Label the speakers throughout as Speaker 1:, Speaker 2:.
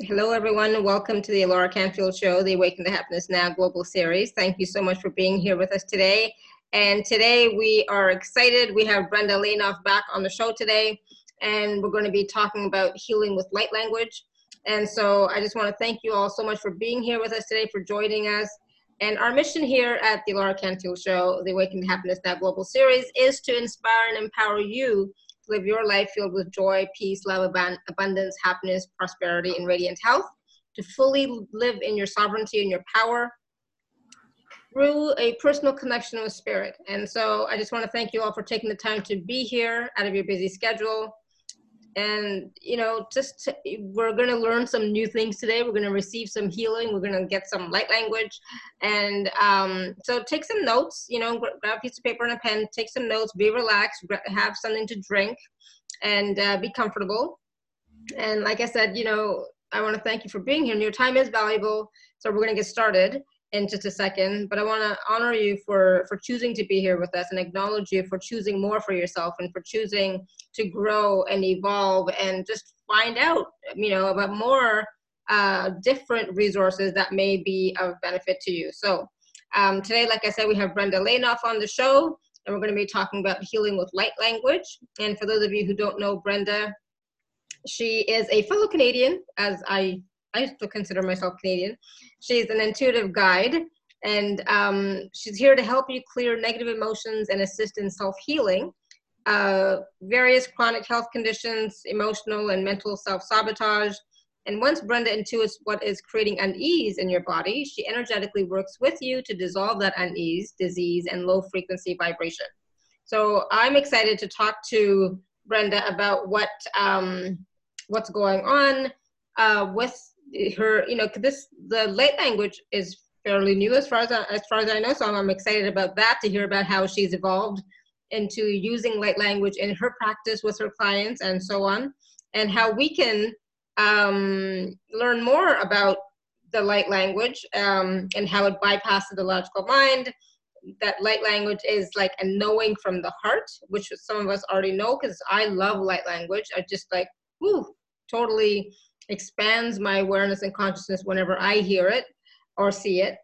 Speaker 1: Hello, everyone. Welcome to the Alara Canfield Show, the Awaken to Happiness Now Global Series. Thank you so much for being here with us today. And today we are excited. We have Brenda Lainof back on the show today, and we're going to be talking about healing with light language. And so I just want to thank you all so much for being here with us today, for joining us. And our mission here at the Alara Canfield Show, the Awaken to Happiness Now Global Series, is to inspire and empower you live your life filled with joy, peace, love, abundance, happiness, prosperity, and radiant health, to fully live in your sovereignty and your power through a personal connection with spirit. And so I just want to thank you all for taking the time to be here out of your busy schedule and you know just we're going to learn some new things today. We're going to receive some healing. We're going to get some light language. And um, so take some notes you know grab a piece of paper and a pen. Take some notes. Be relaxed. Have something to drink and uh, be comfortable. And like i said you know i want to thank you for being here. And your time is valuable. So we're going to get started in just a second but i want to honor you for for choosing to be here with us and acknowledge you for choosing more for yourself and for choosing to grow and evolve and just find out you know about more uh, different resources that may be of benefit to you. So um, today like i said we have brenda lainof on the show and we're going to be talking about healing with light language. And for those of you who don't know brenda she is a fellow canadian as i I still consider myself Canadian. She's an intuitive guide, and um, she's here to help you clear negative emotions and assist in self healing. Uh, various chronic health conditions, emotional and mental self sabotage. And once Brenda intuits what is creating unease in your body, she energetically works with you to dissolve that unease, disease, and low frequency vibration. So I'm excited to talk to Brenda about what um, what's going on uh, with her, you know, this the light language is fairly new as far as I, as far as I know. So I'm excited about that to hear about how she's evolved into using light language in her practice with her clients and so on, and how we can um, learn more about the light language um, and how it bypasses the logical mind. That light language is like a knowing from the heart, which some of us already know because I love light language. I just like, whoo, totally expands my awareness and consciousness whenever I hear it or see it,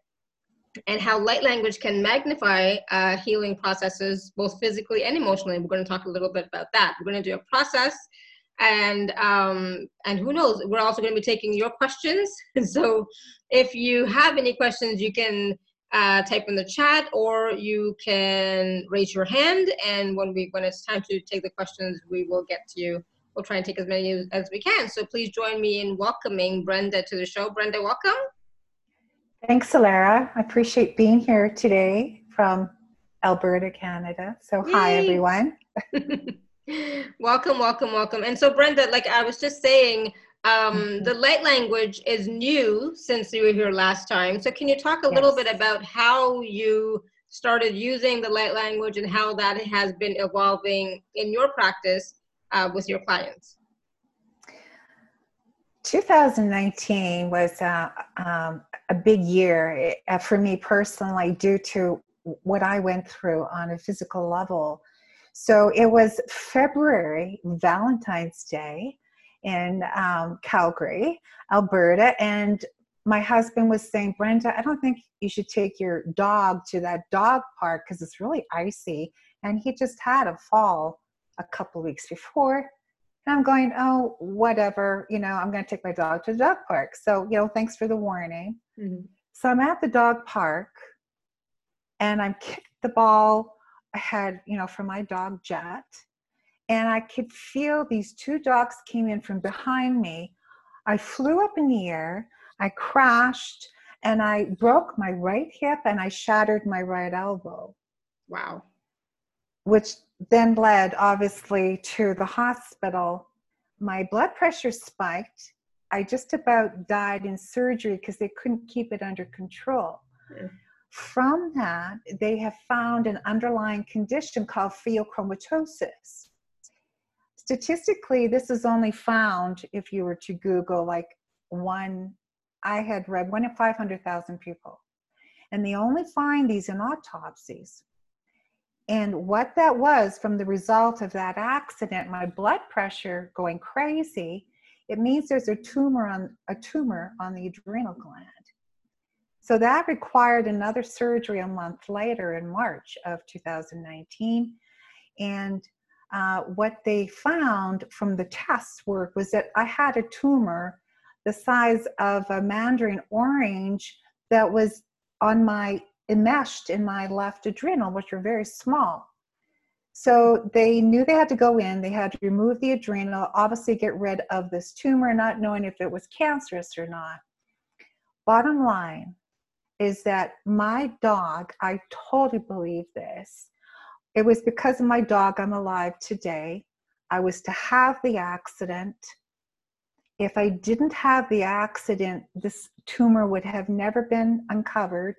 Speaker 1: and how light language can magnify uh, healing processes both physically and emotionally. We're going to talk a little bit about that. We're going to do a process, and um, and who knows? We're also going to be taking your questions. so if you have any questions, you can. Uh, type in the chat or you can raise your hand and when we when it's time to take the questions we will get to you we'll try and take as many as we can. So please join me in welcoming Brenda to the show. Brenda, welcome.
Speaker 2: Thanks, Alara. I appreciate being here today from Alberta, Canada. So Yay. hi, everyone.
Speaker 1: welcome, welcome, welcome. And so, Brenda, like I was just saying, um, mm-hmm. the light language is new since you were here last time. So, can you talk a yes. little bit about how you started using the light language and how that has been evolving in your practice uh, with your clients?
Speaker 2: 2019 was uh, um, a big year uh, for me personally due to what I went through on a physical level. So it was February, Valentine's Day in um, Calgary, Alberta, and my husband was saying, Brenda, I don't think you should take your dog to that dog park because it's really icy. And he just had a fall a couple weeks before. And I'm going, oh, whatever, you know, I'm going to take my dog to the dog park. So, you know, thanks for the warning. Mm-hmm. So I'm at the dog park and I'm kicked the ball ahead, you know, for my dog Jet. And I could feel these two dogs came in from behind me. I flew up in the air, I crashed, and I broke my right hip and I shattered my right elbow.
Speaker 1: Wow.
Speaker 2: Which then led obviously to the hospital. My blood pressure spiked. I just about died in surgery because they couldn't keep it under control. Yeah. From that, they have found an underlying condition called pheochromatoses. Statistically, this is only found if you were to Google like one, I had read one in 500,000 people. And they only find these in autopsies. And what that was from the result of that accident, my blood pressure going crazy, it means there's a tumor on a tumor on the adrenal gland. So that required another surgery a month later in March of 2019. And uh, what they found from the test work was that I had a tumor the size of a mandarin orange that was on my enmeshed in my left adrenal, which were very small. So they knew they had to go in, they had to remove the adrenal, obviously get rid of this tumor, not knowing if it was cancerous or not. Bottom line is that my dog, I totally believe this, it was because of my dog I'm alive today. I was to have the accident. If I didn't have the accident, this tumor would have never been uncovered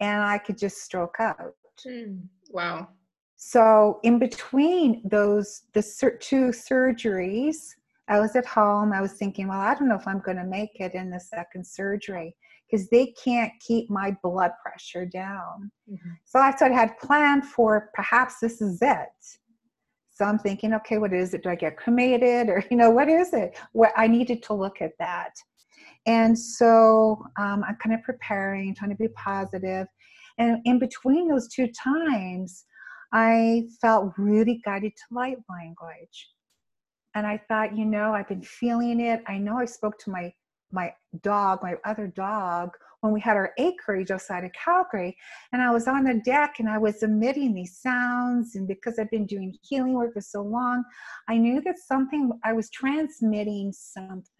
Speaker 2: and I could just stroke out.
Speaker 1: Mm, wow.
Speaker 2: So, in between those the two surgeries, I was at home. I was thinking, well, I don't know if I'm going to make it in the second surgery because they can't keep my blood pressure down. Mm-hmm. So I sort of had planned for perhaps this is it. So I'm thinking, okay, what is it? Do I get cremated or, you know, what is it? What I needed to look at that. And so um, I'm kind of preparing, trying to be positive. And in between those two times, I felt really guided to light language. And I thought, you know, I've been feeling it. I know I spoke to my my dog, my other dog, when we had our acreage outside of Calgary. And I was on the deck and I was emitting these sounds. And because I've been doing healing work for so long, I knew that something, I was transmitting something,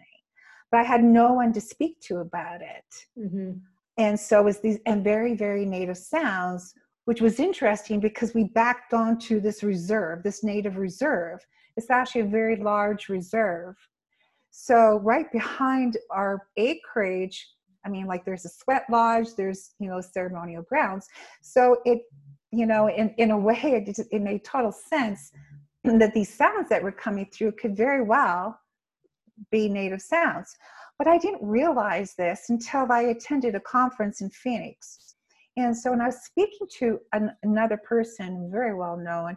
Speaker 2: but I had no one to speak to about it. Mm-hmm. And so it was these, and very, very native sounds, which was interesting because we backed onto this reserve, this native reserve. It's actually a very large reserve so right behind our acreage, I mean, like there's a sweat lodge, there's, you know, ceremonial grounds. So it, you know, in, in a way, it, it made total sense that these sounds that were coming through could very well be native sounds. But I didn't realize this until I attended a conference in Phoenix. And so when I was speaking to an, another person, very well known,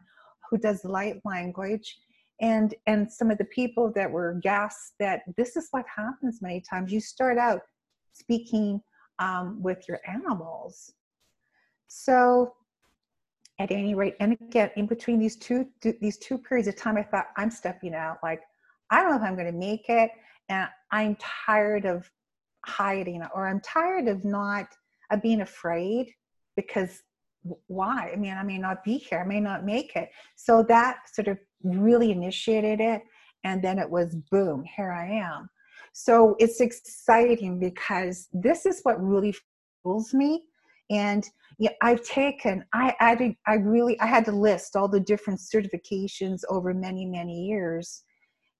Speaker 2: who does light language, and and some of the people that were guests that this is what happens many times you start out speaking um, with your animals so at any rate and again in between these two these two periods of time i thought i'm stepping out like i don't know if i'm going to make it and i'm tired of hiding or i'm tired of not of being afraid because why? I mean i may not be here i may not make it. So that sort of really initiated it and then it was boom here i am. So it's exciting because this is what really fuels me and yeah, I've taken I, I I really I had to list all the different certifications over many many years,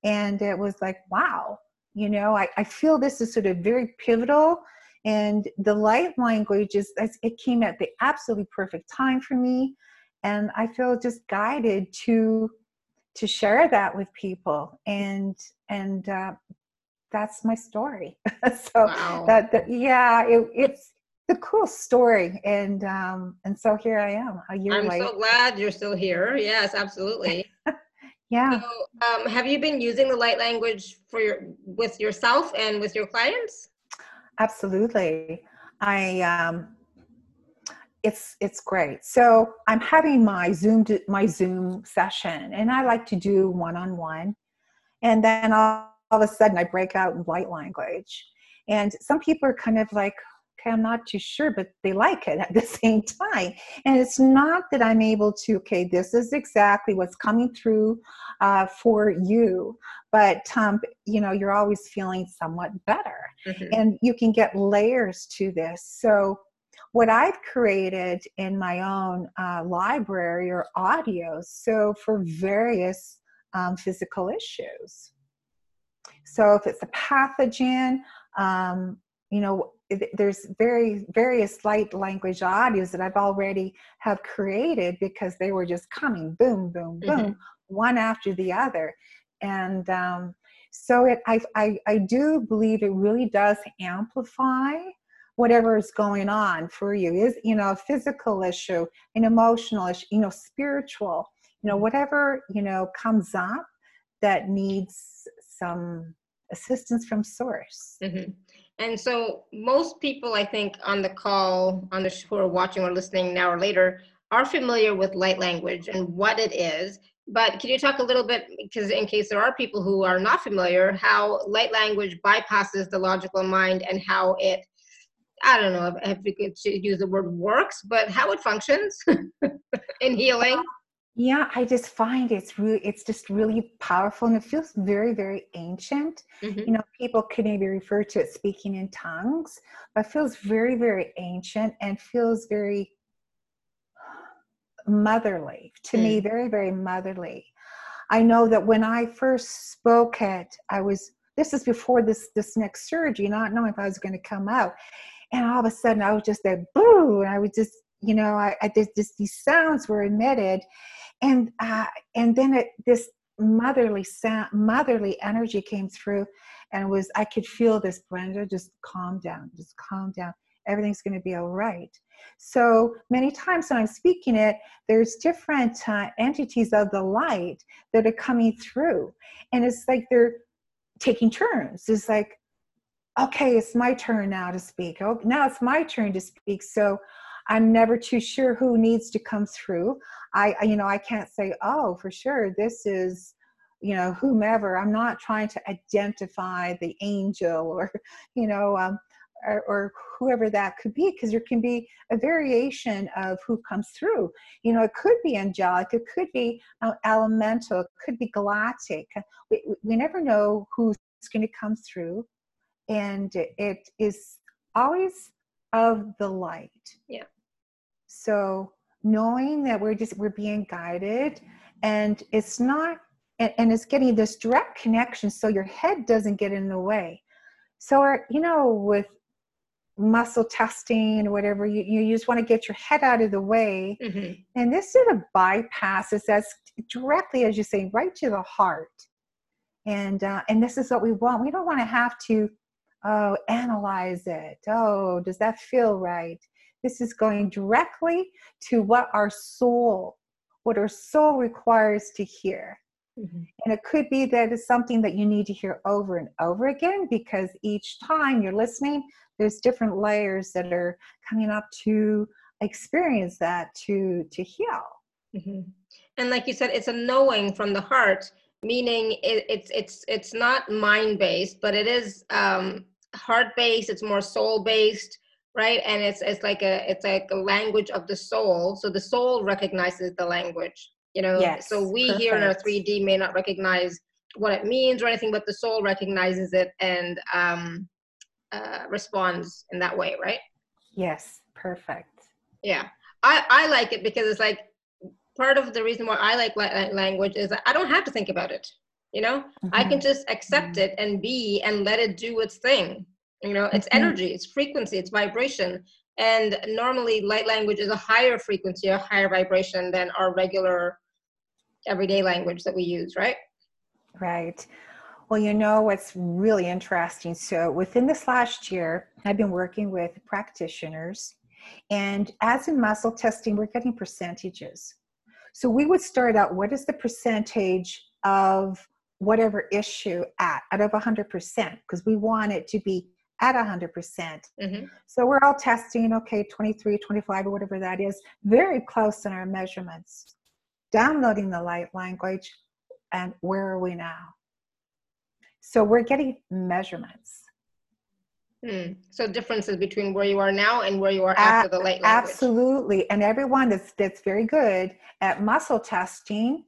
Speaker 2: and it was like wow, you know I, I feel this is sort of very pivotal, and the light language is it came at the absolutely perfect time for me, and I feel just guided to to share that with people. And and uh, that's my story. So wow. that, that, yeah it, it's the cool story. And um and so here i am a year
Speaker 1: later.
Speaker 2: i'm
Speaker 1: so glad you're still here. Yes absolutely
Speaker 2: yeah.
Speaker 1: So um, have you been using the light language for your with yourself and with your clients?
Speaker 2: Absolutely. I um it's it's great. So I'm having my Zoom my Zoom session, and I like to do one on one, and then all, all of a sudden I break out in light language, and some people are kind of like, okay, I'm not too sure, but they like it at the same time. And it's not that I'm able to, okay, this is exactly what's coming through uh, for you, but um, you know, you're always feeling somewhat better, mm-hmm. and you can get layers to this. So what I've created in my own uh, library or audios, so for various um, physical issues. So if it's a pathogen, um, you know, there's very various light language audios that I've already have created because they were just coming boom, boom, boom, mm-hmm. one after the other, and um, so it I, I I do believe it really does amplify whatever is going on for you is you know a physical issue an emotional issue you know spiritual you know whatever you know comes up that needs some assistance from source.
Speaker 1: Mm-hmm. And so most people, I think, on the call, on the who are watching or listening now or later, are familiar with light language and what it is. But can you talk a little bit, because in case there are people who are not familiar, how light language bypasses the logical mind and how it, I don't know if, if we could use the word works, but how it functions in healing?
Speaker 2: Yeah, I just find it's really, it's just really powerful and it feels very, very ancient. Mm-hmm. You know, people can maybe refer to it speaking in tongues, but feels very, very ancient and feels very motherly to mm. me, very, very motherly. I know that when I first spoke it, I was this is before this this next surgery, not knowing if I was going to come out, and all of a sudden I was just like boo, and I was just you know I, I just these sounds were emitted, and uh, and then it, this motherly sound, motherly energy came through, and was I could feel this Brenda just calm down, just calm down, everything's going to be all right. So many times when I'm speaking it, there's different uh, entities of the light that are coming through. And it's like they're taking turns. It's like, okay, it's my turn now to speak. Oh, now it's my turn to speak. So I'm never too sure who needs to come through. I, you know, I can't say, oh, for sure, this is, you know, whomever. I'm not trying to identify the angel or, you know, um, or, or whoever that could be because there can be a variation of who comes through you know it could be angelic it could be uh, elemental it could be galactic we, we never know who's going to come through and it is always of the light.
Speaker 1: Yeah.
Speaker 2: So knowing that we're just we're being guided and it's not and, and it's getting this direct connection so your head doesn't get in the way. So our, you know with muscle testing or whatever you, you just want to get your head out of the way. Mm-hmm. and this sort of bypasses it says directly as you say right to the heart. And uh, and this is what we want. We don't want to have to oh analyze it oh does that feel right this is going directly to what our soul what our soul requires to hear Mm-hmm. And it could be that it's something that you need to hear over and over again because each time you're listening, there's different layers that are coming up to experience that to to heal.
Speaker 1: Mm-hmm. And like you said, it's a knowing from the heart, meaning it, it's it's it's not mind based, but it is um, heart based. It's more soul based right? And it's it's like a it's like a language of the soul. So the soul recognizes the language you know? Yes, so we perfect. here in our 3d may not recognize what it means or anything but the soul recognizes it and um, uh, responds in that way right?
Speaker 2: Yes perfect.
Speaker 1: Yeah. I i like it because it's like part of the reason why i like language is i don't have to think about it you know mm-hmm. i can just accept mm-hmm. it and be and let it do its thing you know it's energy it's frequency it's vibration and normally light language is a higher frequency a higher vibration than our regular everyday language that we use, right?
Speaker 2: Right. Well, you know what's really interesting? So, within this last year, I've been working with practitioners, and as in muscle testing, we're getting percentages. So, we would start out what is the percentage of whatever issue at out of 100% because we want it to be at 100%. percent mm hmm So we're all testing, okay, 23, 25, or whatever that is, very close in our measurements downloading the light language, and where are we now? So we're getting measurements.
Speaker 1: Hmm. So differences between where you are now and where you are after the light language.
Speaker 2: Absolutely. And everyone that's that's very good at muscle testing,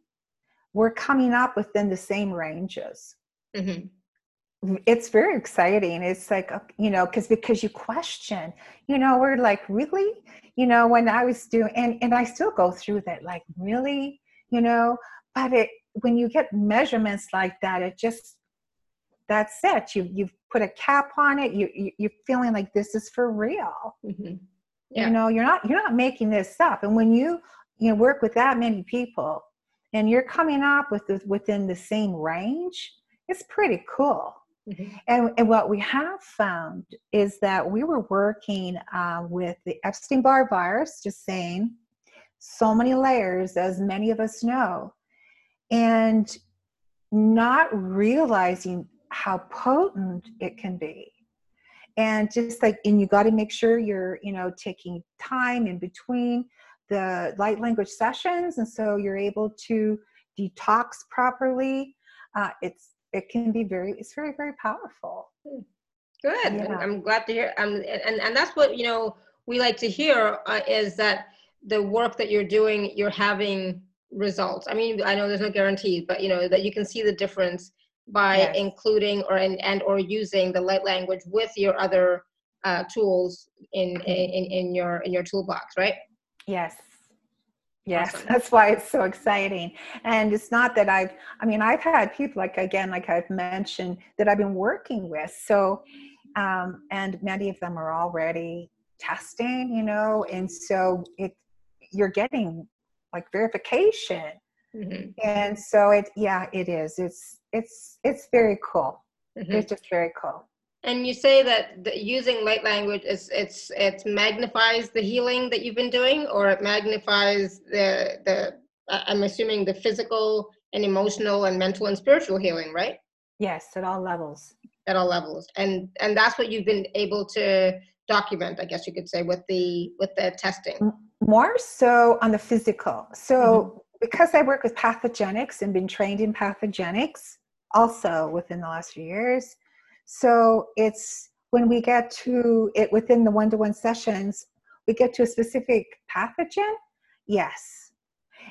Speaker 2: we're coming up within the same ranges. Mm-hmm. It's very exciting. It's like uh, you know because because you question you know we're like really? You know when i was doing and and i still go through that like really? You know? But it when you get measurements like that it just that's it. You you've put a cap on it. You, you you're feeling like this is for real. Mm-hmm. yeah. you know you're not you're not making this up. And when you you know work with that many people and you're coming up with the, within the same range it's pretty cool Mm-hmm. And, and, what we have found is that we were working uh, with the Epstein Barr virus, just saying, so many layers, as many of us know, and not realizing how potent it can be and just like and you got to make sure you're you know taking time in between the light language sessions and so you're able to detox properly. Uh, it's it can be very it's very very powerful.
Speaker 1: Good. Yeah. i'm glad to hear um, and and that's what you know we like to hear uh, is that the work that you're doing you're having results. I mean i know there's no guarantees but you know that you can see the difference by yes. including or and, and or using the light language with your other uh, tools in, in in your in your toolbox right
Speaker 2: yes. Yes awesome. that's why it's so exciting. And it's not that i've i mean i've had people like again like i've mentioned that i've been working with. So um, and many of them are already testing you know and so it you're getting like verification. Mm-hmm. and so it yeah it is. It's it's it's very cool. Mm-hmm. it's just very cool
Speaker 1: and you say that the, using light language is it's it magnifies the healing that you've been doing or it magnifies the the i'm assuming the physical and emotional and mental and spiritual healing right?
Speaker 2: Yes at all levels.
Speaker 1: At all levels. And and that's what you've been able to document i guess you could say with the with the testing.
Speaker 2: More so on the physical. So mm-hmm. because i work with pathogenics and been trained in pathogenics also within the last few years so it's when we get to it within the one-to-one sessions we get to a specific pathogen yes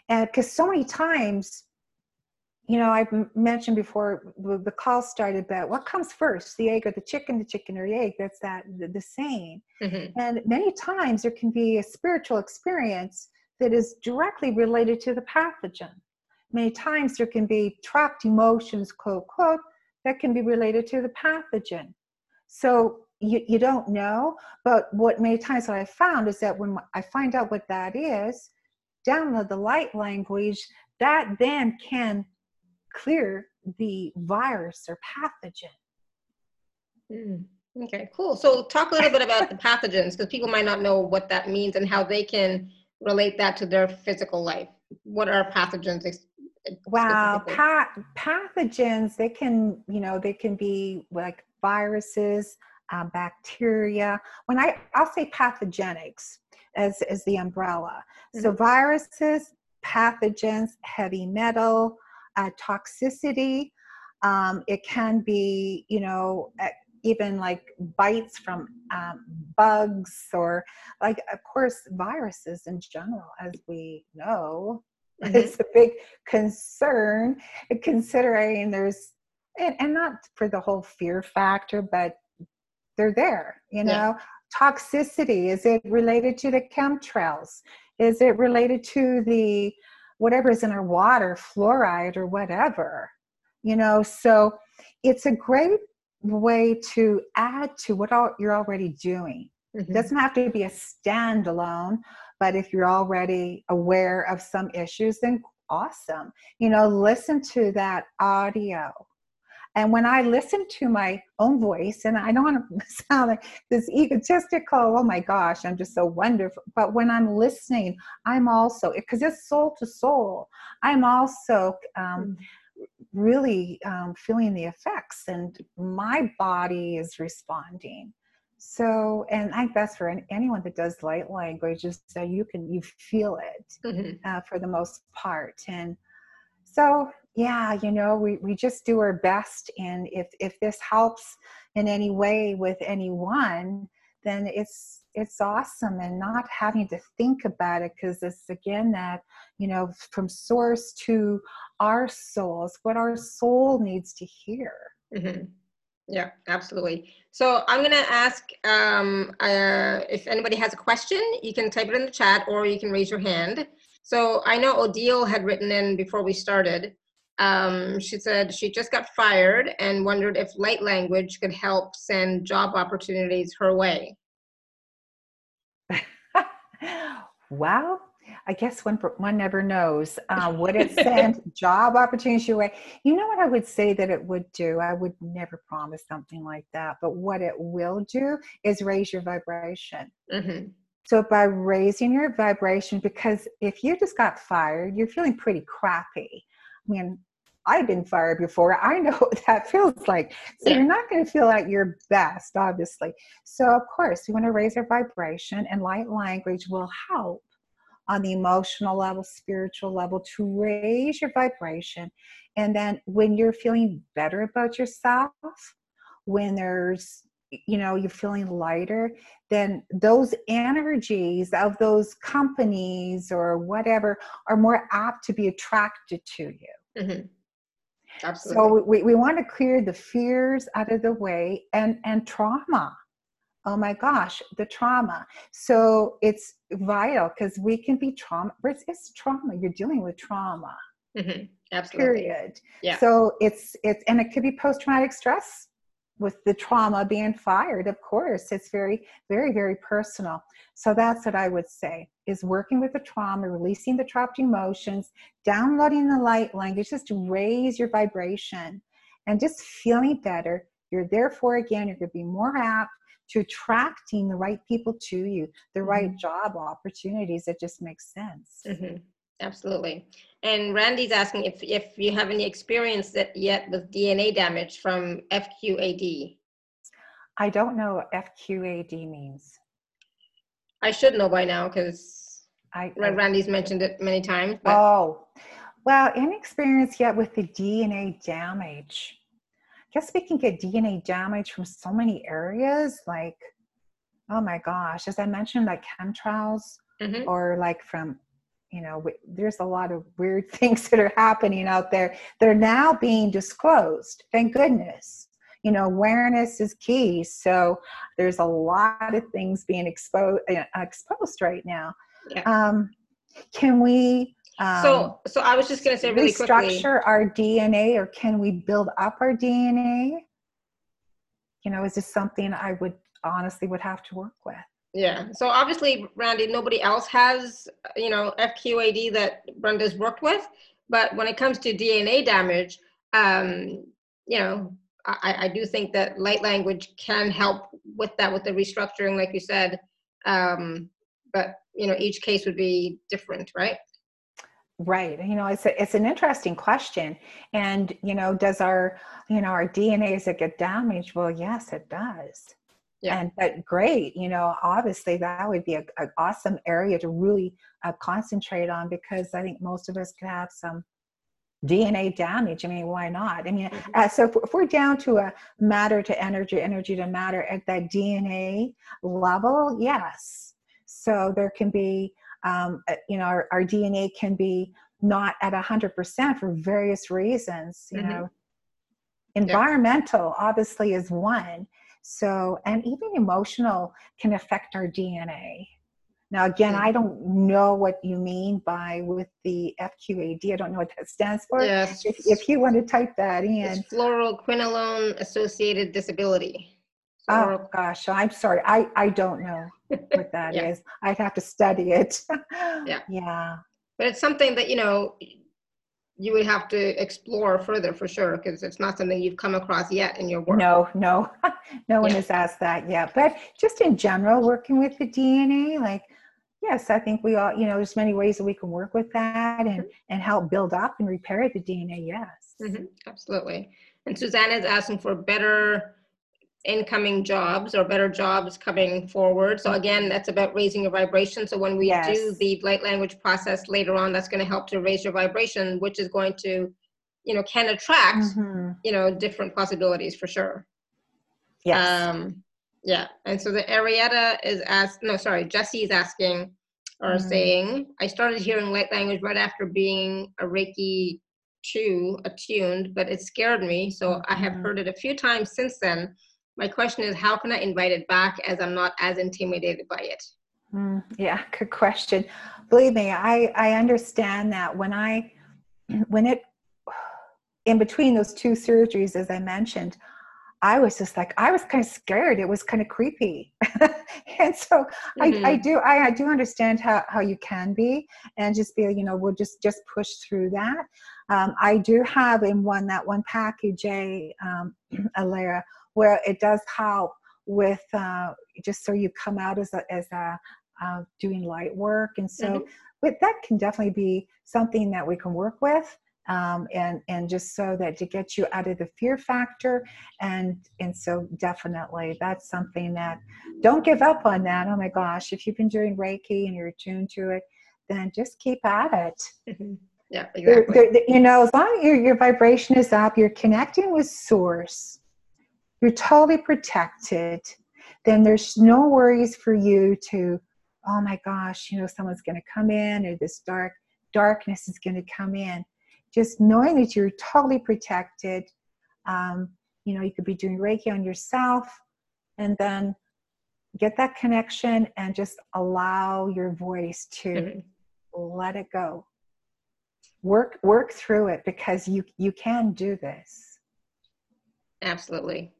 Speaker 2: and because so many times you know, I've mentioned before the call started that what comes first, the egg or the chicken, the chicken or the egg? That's that the, the same. Mm-hmm. And many times there can be a spiritual experience that is directly related to the pathogen. Many times there can be trapped emotions, quote, quote, that can be related to the pathogen. So you, you don't know, but what many times what I found is that when I find out what that is, download the light language, that then can clear the virus or pathogen.
Speaker 1: Mm, okay, cool. So talk a little bit about the pathogens because people might not know what that means and how they can relate that to their physical life. What are pathogens?
Speaker 2: Wow, pa- pathogens, they can, you know, they can be like viruses, uh, bacteria. When I, I'll say pathogenics as, as the umbrella. Mm-hmm. So viruses, pathogens, heavy metal, uh, toxicity. Um, it can be, you know, even like bites from um, bugs or like, of course, viruses in general, as we know. Mm-hmm. It's a big concern considering there's, and, and not for the whole fear factor, but they're there, you know. Yeah. Toxicity, is it related to the chemtrails? Is it related to the whatever is in our water, fluoride or whatever, you know. So it's a great way to add to what all, you're already doing. Mm-hmm. It doesn't have to be a standalone, but if you're already aware of some issues, then awesome. You know, listen to that audio and when I listen to my own voice, and I don't want to sound like this egotistical, oh my gosh, I'm just so wonderful. But when I'm listening, I'm also, because it's soul to soul, I'm also um, mm. really um, feeling the effects, and my body is responding. So, and I think that's for anyone that does light language, just so you can, you feel it mm-hmm. uh, for the most part. And so yeah you know we, we just do our best and if if this helps in any way with anyone then it's it's awesome and not having to think about it because it's again that you know from source to our souls what our soul needs to hear
Speaker 1: mm-hmm. yeah absolutely so i'm going to ask um, uh, if anybody has a question you can type it in the chat or you can raise your hand so i know odile had written in before we started um, she said she just got fired and wondered if light language could help send job opportunities her way.
Speaker 2: wow. I guess one one never knows. Uh, would it send job opportunities your way? You know what I would say that it would do? I would never promise something like that. But what it will do is raise your vibration. Mm-hmm. So by raising your vibration, because if you just got fired, you're feeling pretty crappy. I mean, I've been fired before. I know what that feels like. So yeah. you're not going to feel at your best, obviously. So, of course, you want to raise your vibration, and light language will help on the emotional level, spiritual level to raise your vibration. And then when you're feeling better about yourself, when there's you know you're feeling lighter then those energies of those companies or whatever are more apt to be attracted to you mm-hmm. Absolutely. So we, we want to clear the fears out of the way and and trauma. Oh my gosh, the trauma. So it's vital because we can be trauma. It's, it's, trauma. You're dealing with trauma.
Speaker 1: Mm-hmm. Absolutely.
Speaker 2: Period. Yeah. So it's it's and it could be post traumatic stress with the trauma being fired of course it's very very very personal so that's what i would say is working with the trauma releasing the trapped emotions downloading the light language just to raise your vibration and just feeling better you're therefore again you're going to be more apt to attracting the right people to you the mm-hmm. right job opportunities it just makes sense
Speaker 1: mm-hmm. absolutely and Randy's asking if, if you have any experience that yet with DNA damage from FQAD.
Speaker 2: I don't know what FQAD means.
Speaker 1: I should know by now because I, Randy's mentioned it many times.
Speaker 2: But. Oh, well, any experience yet with the DNA damage? Guess we can get DNA damage from so many areas, like, oh my gosh, as I mentioned, like chemtrails, mm-hmm. or like from you know there's a lot of weird things that are happening out there that are now being disclosed thank goodness you know awareness is key so there's a lot of things being exposed uh, exposed right now yeah. um, can we um,
Speaker 1: so so i was just going to say really
Speaker 2: restructure our dna or can we build up our dna you know is this something i would honestly would have to work with
Speaker 1: yeah. So obviously, Randy, nobody else has, you know, FQAD that Brenda's worked with. But when it comes to DNA damage, um, you know, I, I do think that light language can help with that, with the restructuring, like you said. Um, but you know, each case would be different, right?
Speaker 2: Right. You know, it's a, it's an interesting question. And you know, does our you know our DNA does it get damaged? Well, yes, it does yeah. and but great you know obviously that would be an awesome area to really uh, concentrate on because i think most of us could have some dna damage i mean why not i mean mm-hmm. uh, so if, if, we're down to a matter to energy energy to matter at that dna level yes so there can be um, uh, you know our, our, dna can be not at 100% for various reasons you mm-hmm. know environmental obviously is one so, and even emotional can affect our DNA. Now, again, I don't know what you mean by with the FQAD. I don't know what that stands for. Yes. If, if you want to type that in.
Speaker 1: It's fluoroquinolone associated disability.
Speaker 2: Oh gosh, I'm sorry. I, I don't know what that yeah. is. I'd have to study it.
Speaker 1: yeah.
Speaker 2: Yeah.
Speaker 1: But it's something that, you know, you would have to explore further for sure because it's not something you've come across yet in your work.
Speaker 2: No, no, no one yeah. has asked that yet. But just in general, working with the DNA, like, yes, I think we all, you know, there's many ways that we can work with that and mm-hmm. and help build up and repair the DNA. Yes,
Speaker 1: mm-hmm. absolutely. And Susanna is asking for better incoming jobs or better jobs coming forward. So again, that's about raising your vibration. So when we yes. do the light language process later on, that's going to help to raise your vibration, which is going to, you know, can attract, mm-hmm. you know, different possibilities for sure.
Speaker 2: Yes.
Speaker 1: Um, yeah. And so the Arietta is asked, no, sorry, Jesse is asking or mm. saying, I started hearing light language right after being a Reiki 2 attuned, but it scared me. So mm-hmm. I have mm-hmm. heard it a few times since then my question is how can i invite it back as i'm not as intimidated by it
Speaker 2: mm, yeah good question believe me i i understand that when i when it in between those two surgeries as i mentioned i was just like i was kind of scared it was kind of creepy and so mm-hmm. I, I mm-hmm. do I, I do understand how, how you can be and just be you know we'll just just push through that um, i do have in one that one package a um, Alara where it does help with uh, just so you come out as a, as a uh, doing light work. And so mm-hmm. but that can definitely be something that we can work with um, and and just so that to get you out of the fear factor. And and so definitely that's something that don't give up on that. Oh my gosh if you've been doing reiki and you're attuned to it then just keep at it.
Speaker 1: Mm-hmm. yeah exactly
Speaker 2: they're, they're, you know as long as your, your vibration is up you're connecting with source you're totally protected then there's no worries for you to oh my gosh you know someone's going to come in or this dark darkness is going to come in just knowing that you're totally protected. Um, you know, you could be doing Reiki on yourself and then get that connection and just allow your voice to mm-hmm. let it go. Work work through it because you you can do this.
Speaker 1: Absolutely.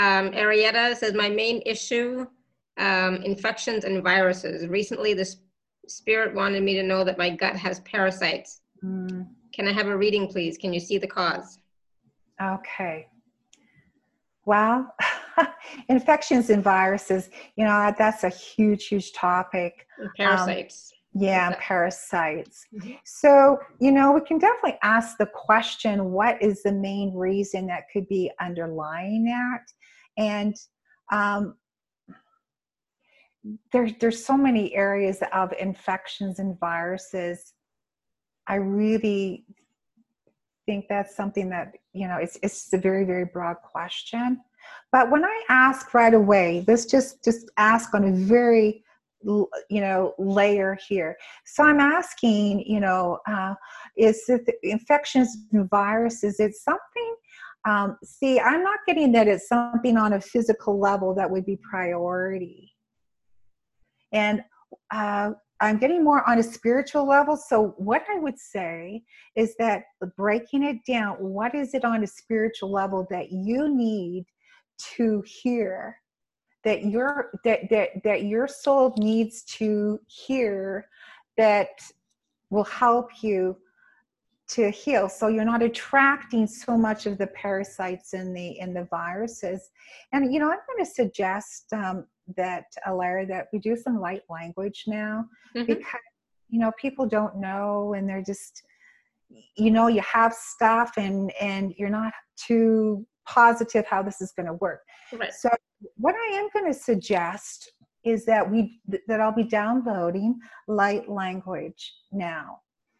Speaker 1: Um, Arietta says my main issue um, infections and viruses. Recently, the spirit wanted me to know that my gut has parasites. Mm. Can I have a reading, please? Can you see the cause?
Speaker 2: Okay. Well, infections and viruses, you know, that's a huge, huge topic.
Speaker 1: And parasites.
Speaker 2: Um, yeah, parasites. Mm-hmm. So, you know, we can definitely ask the question what is the main reason that could be underlying that? And um, there, there's so many areas of infections and viruses I really think that's something that, you know, it's, it's a very, very broad question. But when I ask right away, let's just, just ask on a very, you know, layer here. So I'm asking, you know, uh, is it infections and viruses, it's something um, see, I'm not getting that it's something on a physical level that would be priority. And uh, I'm getting more on a spiritual level. So, what I would say is that breaking it down, what is it on a spiritual level that you need to hear? That your that that that your soul needs to hear that will help you to heal so you're not attracting so much of the parasites and the in the viruses and you know i'm going to suggest um, that Alara that we do some light language now mm-hmm. because you know people don't know and they're just you know you have stuff and and you're not too positive how this is going to work right. so what i am going to suggest is that we that i'll be downloading light language now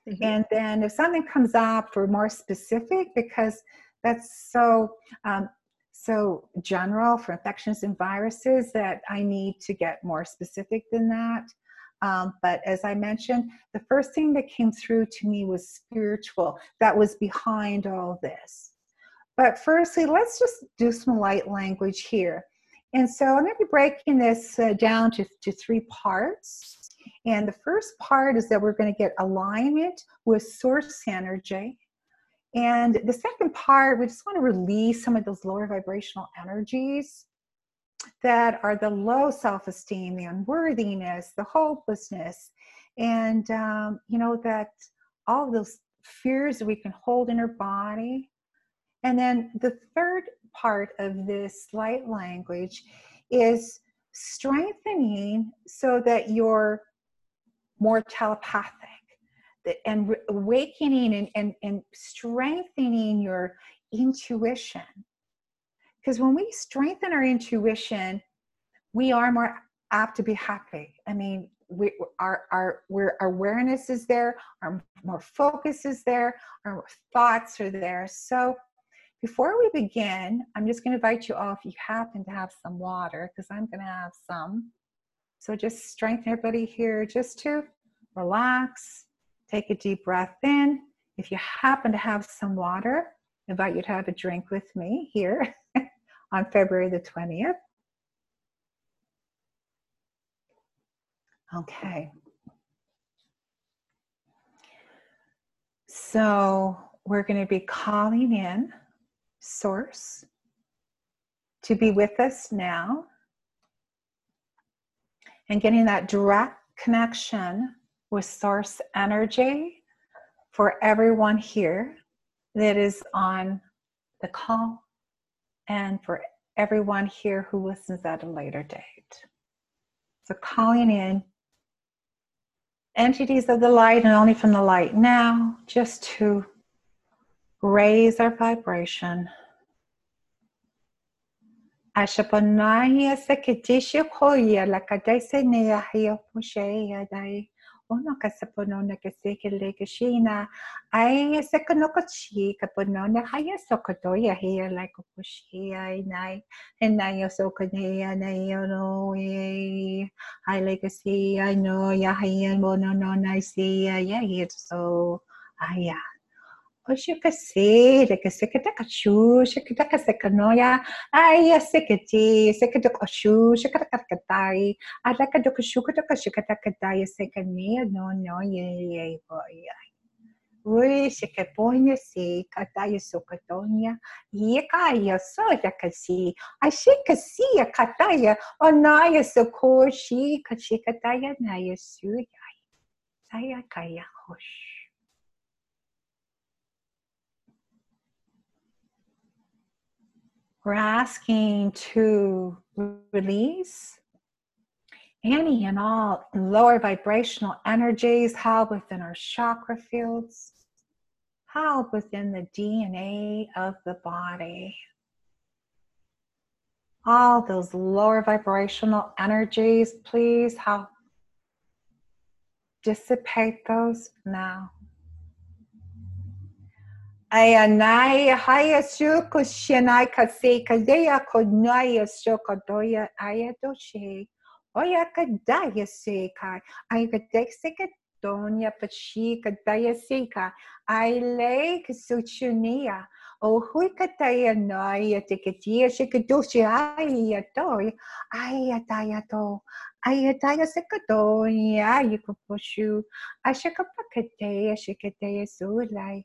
Speaker 2: mm-hmm. and then if something comes up for more specific because that's so um, so general for infections and viruses that I need to get more specific than that. Um, but as I mentioned, the first thing that came through to me was spiritual, that was behind all this. But firstly, let's just do some light language here. And so I'm going to be breaking this uh, down to, to three parts. And the first part is that we're going to get alignment with source energy. And the second part, we just want to release some of those lower vibrational energies that are the low self esteem, the unworthiness, the hopelessness, and, um, you know, that all those fears that we can hold in our body. And then the third part of this light language is strengthening so that you're more telepathic and awakening and, and, and strengthening your intuition. Because when we strengthen our intuition, we are more apt to be happy. I mean, we, our, our, our awareness is there, our more focus is there, our thoughts are there. So before we begin, I'm just going to invite you all if you happen to have some water, because I'm going to have some. So just strengthen everybody here just to relax, Take a deep breath in. If you happen to have some water, I invite you to have a drink with me here on February the 20th. Okay. So we're going to be calling in Source to be with us now and getting that direct connection with source energy for everyone here that is on the call and for everyone here who listens at a later date. So, calling in entities of the light and only from the light now, just to raise our vibration. Ayapanaya Sekitishi Hoya, la Kadaisenia Hia Pushea Dai, Uno Casaponona Caseke Legashina, Aya Sekanokachi, Caponona Haya Sokotoya Hia like a Pushea Nai, and Naya Sokanea Nayo, I legacy, I know Yahia Mononona, I see, yeah, so, Aya. Oye, que sí, de que sé que te cachuche, que te que se canoya, ay, sé que ti, sé que te cachuche, que te carcatai, a que te cachuche, que te cachuche, que te carcatai, sé que ni, no, no, ye, ye, boy. ay. Uy, se que pone, sí, catai, su catonia, y caia, soy, que sí, así que sí, catai, o no, ye, su cochi, cachi, catai, na, ya suya, ay, ay, caia, hosh. We're asking to release any and all lower vibrational energies held within our chakra fields, held within the DNA of the body. All those lower vibrational energies, please help dissipate those now. Ayanai haya shuku shinai kase kadea kodnaya shokadoya ayadoshe. Oya kadaya seka. Ayakadexika donya pachi kadaya seka. Aile kasuchunia. O hui kadaya noya tikatia shikadoshi ayatoy. Ayatayato. Ayataya sekadonya ayakapushu. Ashakapakadea shikadea sulai.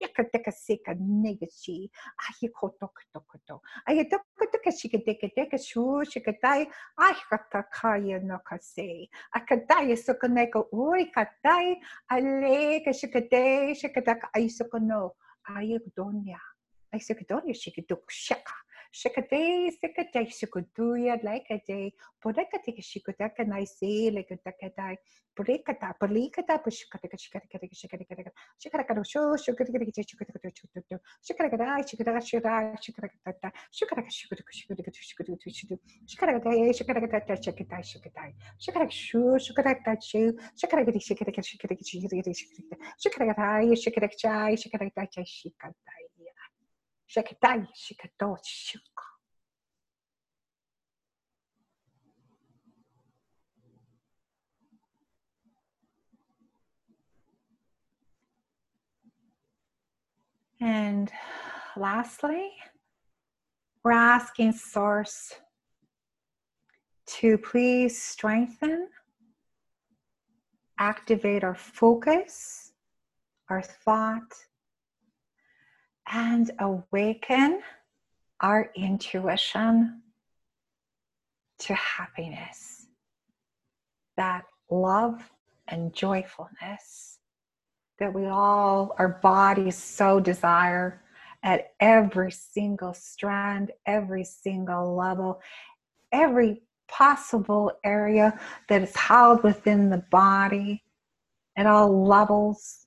Speaker 2: yakatakasika negashi, ahikotokotokoto, ayatokotakashikatekateka shushikatai, ahikatakaya nakase, akadaya sokoneko urikatai, aleka shikate shikatak ayusokono, ayudonya, ayusokodonya shikatukshaka shikiduk shaka shikate sikate shikuduya like a day podekate shikutaka naisi like a takadai Purikata, Pulikata, Pushkataka, Shikataka, Shikataka, Shikataka, Shu, Shukataka, Shikataka, Shikataka, Shikataka, Shikataka, Shikataka, Shikataka, Shikataka, Shikataka, Shikataka, Shikataka, Shikataka, Shikataka, Shikataka, Shu, Shukataka, Shu, Shikataka, Shikataka, Shikataka, Shikataka, Shikataka, Shikataka, Shikatai, Shikato, Shuka. And lastly, we're asking Source to please strengthen, activate our focus, our thought, and awaken our intuition to happiness, that love and joyfulness that we all, our bodies so desire at every single strand, every single level, every possible area that is held within the body at all levels,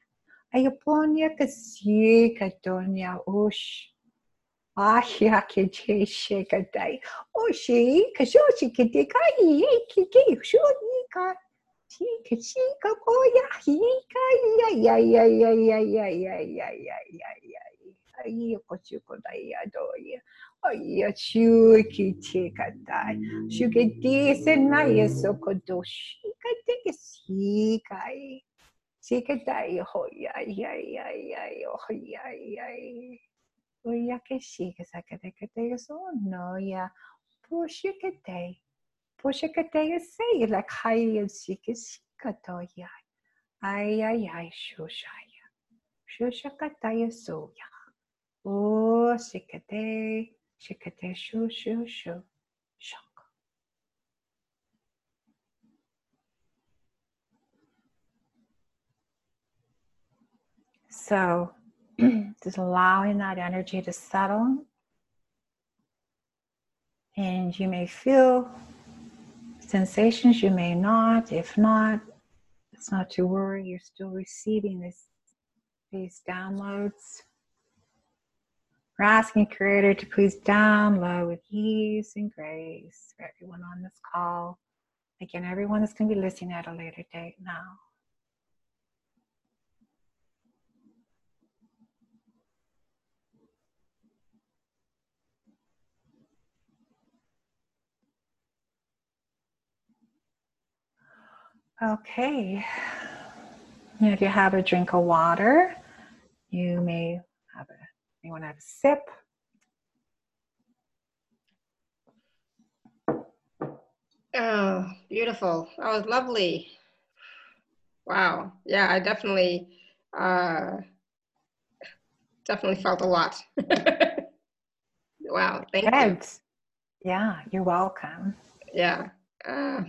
Speaker 2: chupateyatai ayasekate shu lekate ay ahoyai ayaponya kasi katonya ush Ahia ke che she katai. O she kashoshi kite kai kike shoni ka chica chica koya hika ya ya ya ya ya ya ya ya ya ya ya Ay, ko chuko dai adoya. Oya shuki chikatai. Shukiti senaya sokodo shikate shikai. Shikatai hoya ya ya ya hoya ya. Oya ke shika sakate kate so no ya. Pushikate. Pushikate say like high shikishikatoya. Ay ay ay shushaya. Shushakataya soya. Oh, shikate. Shikate shu shu shu So just allowing that energy to settle. And you may feel sensations, you may not. If not, it's not to worry. You're still receiving this, these downloads. We're asking Creator to please download with ease and grace for everyone on this call. Again, everyone is going to be listening at a later date now. Okay. If you have a drink of water, you may have a you want to have a sip?
Speaker 1: Oh, beautiful. That was lovely. Wow. Yeah, I definitely uh definitely felt a lot. wow, thank Good.
Speaker 2: you. Yeah, you're welcome.
Speaker 1: Yeah. Uh,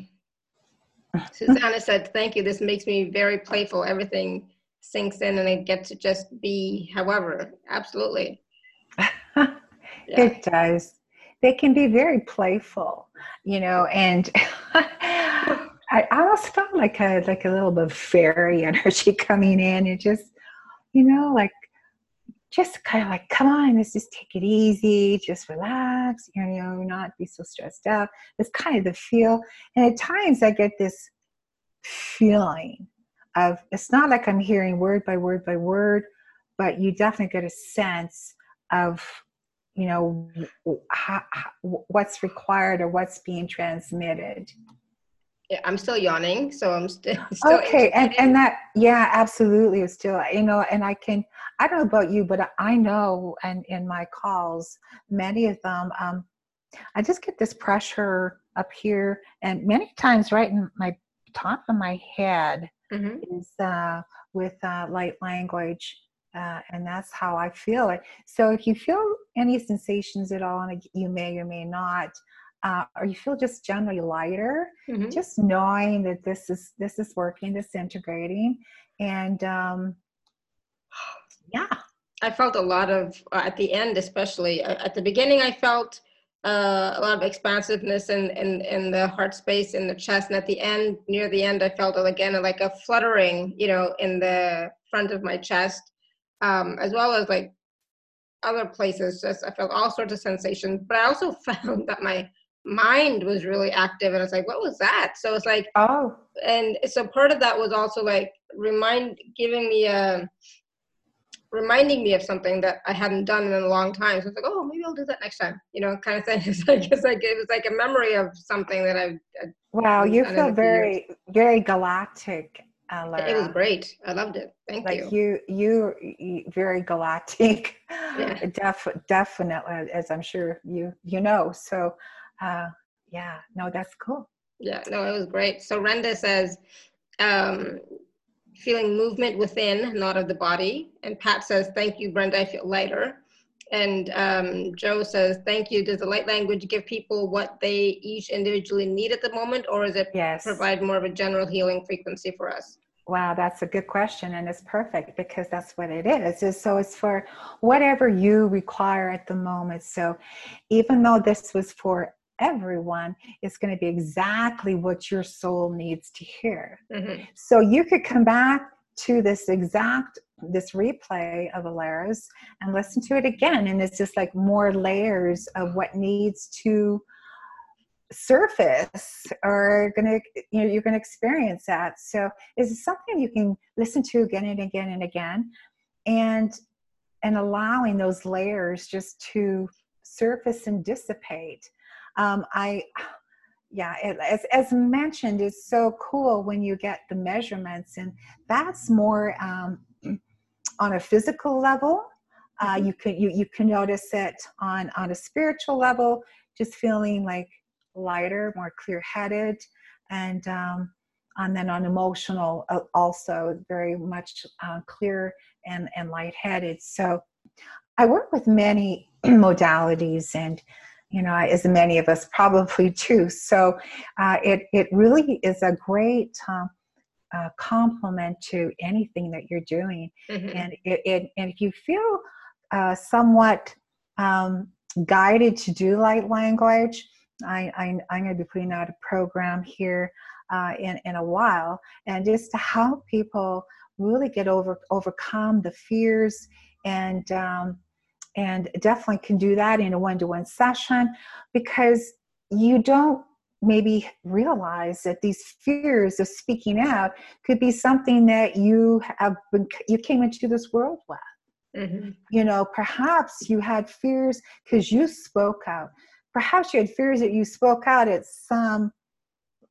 Speaker 1: Susanna said, thank you. This makes me very playful. Everything sinks in and I get to just be however. Absolutely.
Speaker 2: yeah. It does. They can be very playful, you know, and I, I almost felt like a like a little bit of fairy energy coming in and just, you know, like just kind of like, come on, let's just take it easy, just relax, you know, not be so stressed out. It's kind of the feel. And at times I get this feeling of it's not like I'm hearing word by word by word, but you definitely get a sense of you know how, how, what's required or what's being transmitted.
Speaker 1: I'm still yawning, so I'm st-
Speaker 2: still. okay, and and that yeah, absolutely, still you know, and I can I don't know about you, but I know, and in my calls, many of them, um, I just get this pressure up here, and many times right in my top of my head mm-hmm. is uh, with uh, light language. Uh, and that's how I feel it. So if you feel any sensations at all, and you may or may not, uh, or you feel just generally lighter, mm-hmm. just knowing that this is this is working, this integrating, and um, yeah.
Speaker 1: I felt a lot of uh, at the end, especially uh, at the beginning. I felt uh, a lot of expansiveness in, in, in the heart space in the chest and at the end near the end i felt again like a fluttering you know in the front of my chest um, as well as like other places just i felt all sorts of sensations but i also found that my mind was really active and i was like what was that so it's like
Speaker 2: oh
Speaker 1: and so part of that was also like remind giving me a reminding me of something that I hadn't done in a long time. So it's like, oh, maybe I'll do that next time, you know, kind of thing. It's like it's like it was like a memory of something that I've.
Speaker 2: I've wow, you feel very very galactic. Uh,
Speaker 1: it was great. I loved it. Thank
Speaker 2: like
Speaker 1: you.
Speaker 2: You, you, you very galactic. Yeah. Def, definitely, as I'm sure you you know. So, uh, yeah, no, that's cool.
Speaker 1: Yeah, no, it was great. So Renda says, um, feeling movement within, not of the body. And Pat says, thank you, Brenda, I feel lighter. And um, Joe says, thank you. Does the light language give people what they each individually need at the moment, or is it
Speaker 2: yes.
Speaker 1: provide more of a general healing frequency for us?
Speaker 2: Wow, that's a good question, and it's perfect because that's what it is. So it's for whatever you require at the moment. So even though this was for everyone is going to be exactly what your soul needs to hear. Mm-hmm. So you could come back to this exact this replay of Alara's and listen to it again and it's just like more layers of what needs to surface or gonna you know you're gonna experience that so it's something you can listen to again and again and again and and allowing those layers just to surface and dissipate. Um, I, yeah, it, as, as mentioned, it's so cool when you get the measurements, and that's more um, on a physical level. Uh, mm-hmm. you can you, you can notice it on on a spiritual level, just feeling like lighter, more clear-headed, and um, and then on emotional uh, also very much uh, clear and and lightheaded. So I work with many modalities and you know as many of us probably do so uh, it, it really is a great um, uh, complement to anything that you're doing mm-hmm. and it, it, and if you feel uh, somewhat um, guided to do light language I, I, am going to be putting out a program here uh, in, in a while and just to help people really get over overcome the fears and um, and definitely can do that in a one-to-one session because you don't maybe realize that these fears of speaking out could be something that you have been you came into this world with. Mm-hmm. you know perhaps you had fears because you spoke out. Perhaps you had fears that you spoke out at some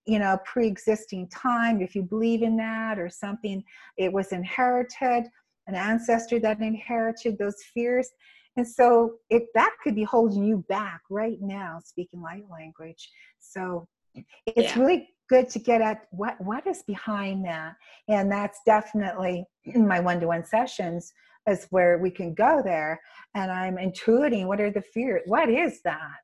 Speaker 2: you know pre-existing time if you believe in that or something it was inherited an ancestor that inherited those fears and so if that could be holding you back right now speaking light language so it's yeah. really good to get at what what is behind that and that's definitely in my one-to-one sessions is where we can go there and i'm intuiting what are the fears what is that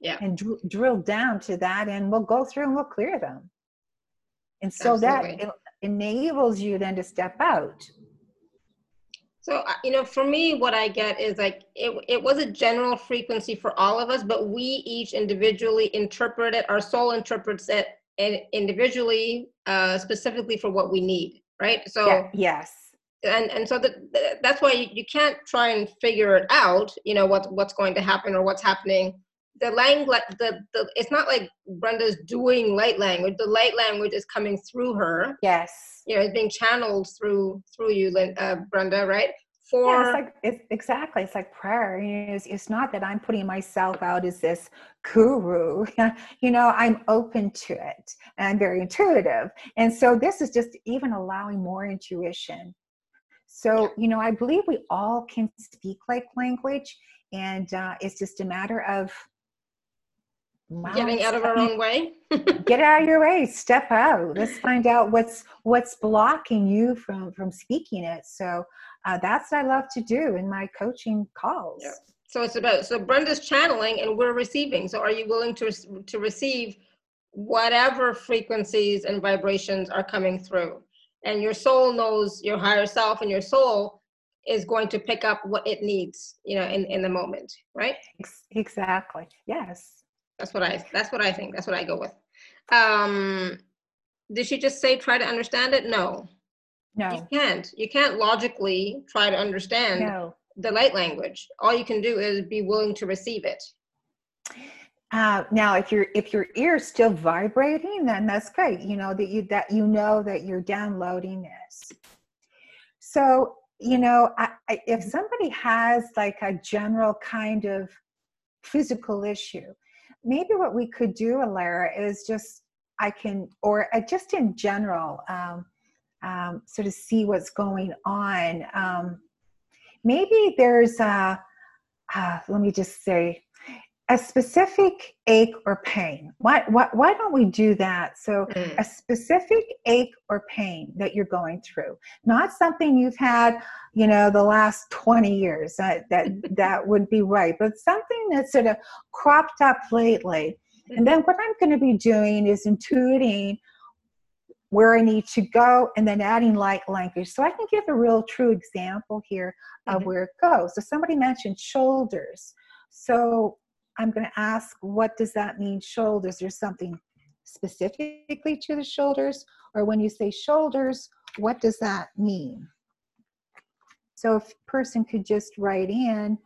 Speaker 1: yeah
Speaker 2: and dr- drill down to that and we'll go through and we'll clear them and so Absolutely. that enables you then to step out
Speaker 1: so you know for me what i get is like it, it was a general frequency for all of us but we each individually interpret it our soul interprets it individually uh, specifically for what we need right? So yeah,
Speaker 2: yes.
Speaker 1: and and so that that's why you, you can't try and figure it out you know what what's going to happen or what's happening the language the, the it's not like brenda's doing light language the light language is coming through her.
Speaker 2: Yes.
Speaker 1: You know it's being channeled through through you uh, brenda right? For
Speaker 2: yeah, it's like it's exactly it's like prayer. It's, it's not that i'm putting myself out as this guru. You know i'm open to it and i'm very intuitive. And so this is just even allowing more intuition. So you know i believe we all can speak like language and uh, it's just a matter of
Speaker 1: getting out of our own way.
Speaker 2: Get out of your way step out. Let's find out what's what's blocking you from from speaking it. So uh, that's what i love to do in my coaching calls. Yeah.
Speaker 1: so it's about so brenda's channeling and we're receiving. So are you willing to to receive whatever frequencies and vibrations are coming through? And your soul knows your higher self and your soul is going to pick up what it needs you know in in the moment right?
Speaker 2: Exactly. Yes
Speaker 1: that's what I that's what I think. That's what I go with. Um did she just say try to understand it? No.
Speaker 2: No.
Speaker 1: You can't. You can't logically try to understand no. the light language. All you can do is be willing to receive it.
Speaker 2: Uh, now, if your if your ear is still vibrating, then that's great. You know that you that you know that you're downloading this. So you know, I, I, if somebody has like a general kind of physical issue, maybe what we could do, Alara, is just I can, or uh, just in general, um, um, sort of see what's going on. Um, maybe there's a, uh, let me just say, a specific ache or pain. Why, why, why don't we do that? So, mm. a specific ache or pain that you're going through, not something you've had, you know, the last 20 years. That that that would be right, but something that's sort of cropped up lately. And then what I'm going to be doing is intuiting where I need to go and then adding light language. So I can give a real true example here of mm-hmm. where it goes. So somebody mentioned shoulders. So I'm going to ask, what does that mean, shoulders? There's something specifically to the shoulders? Or when you say shoulders, what does that mean? So if a person could just write in,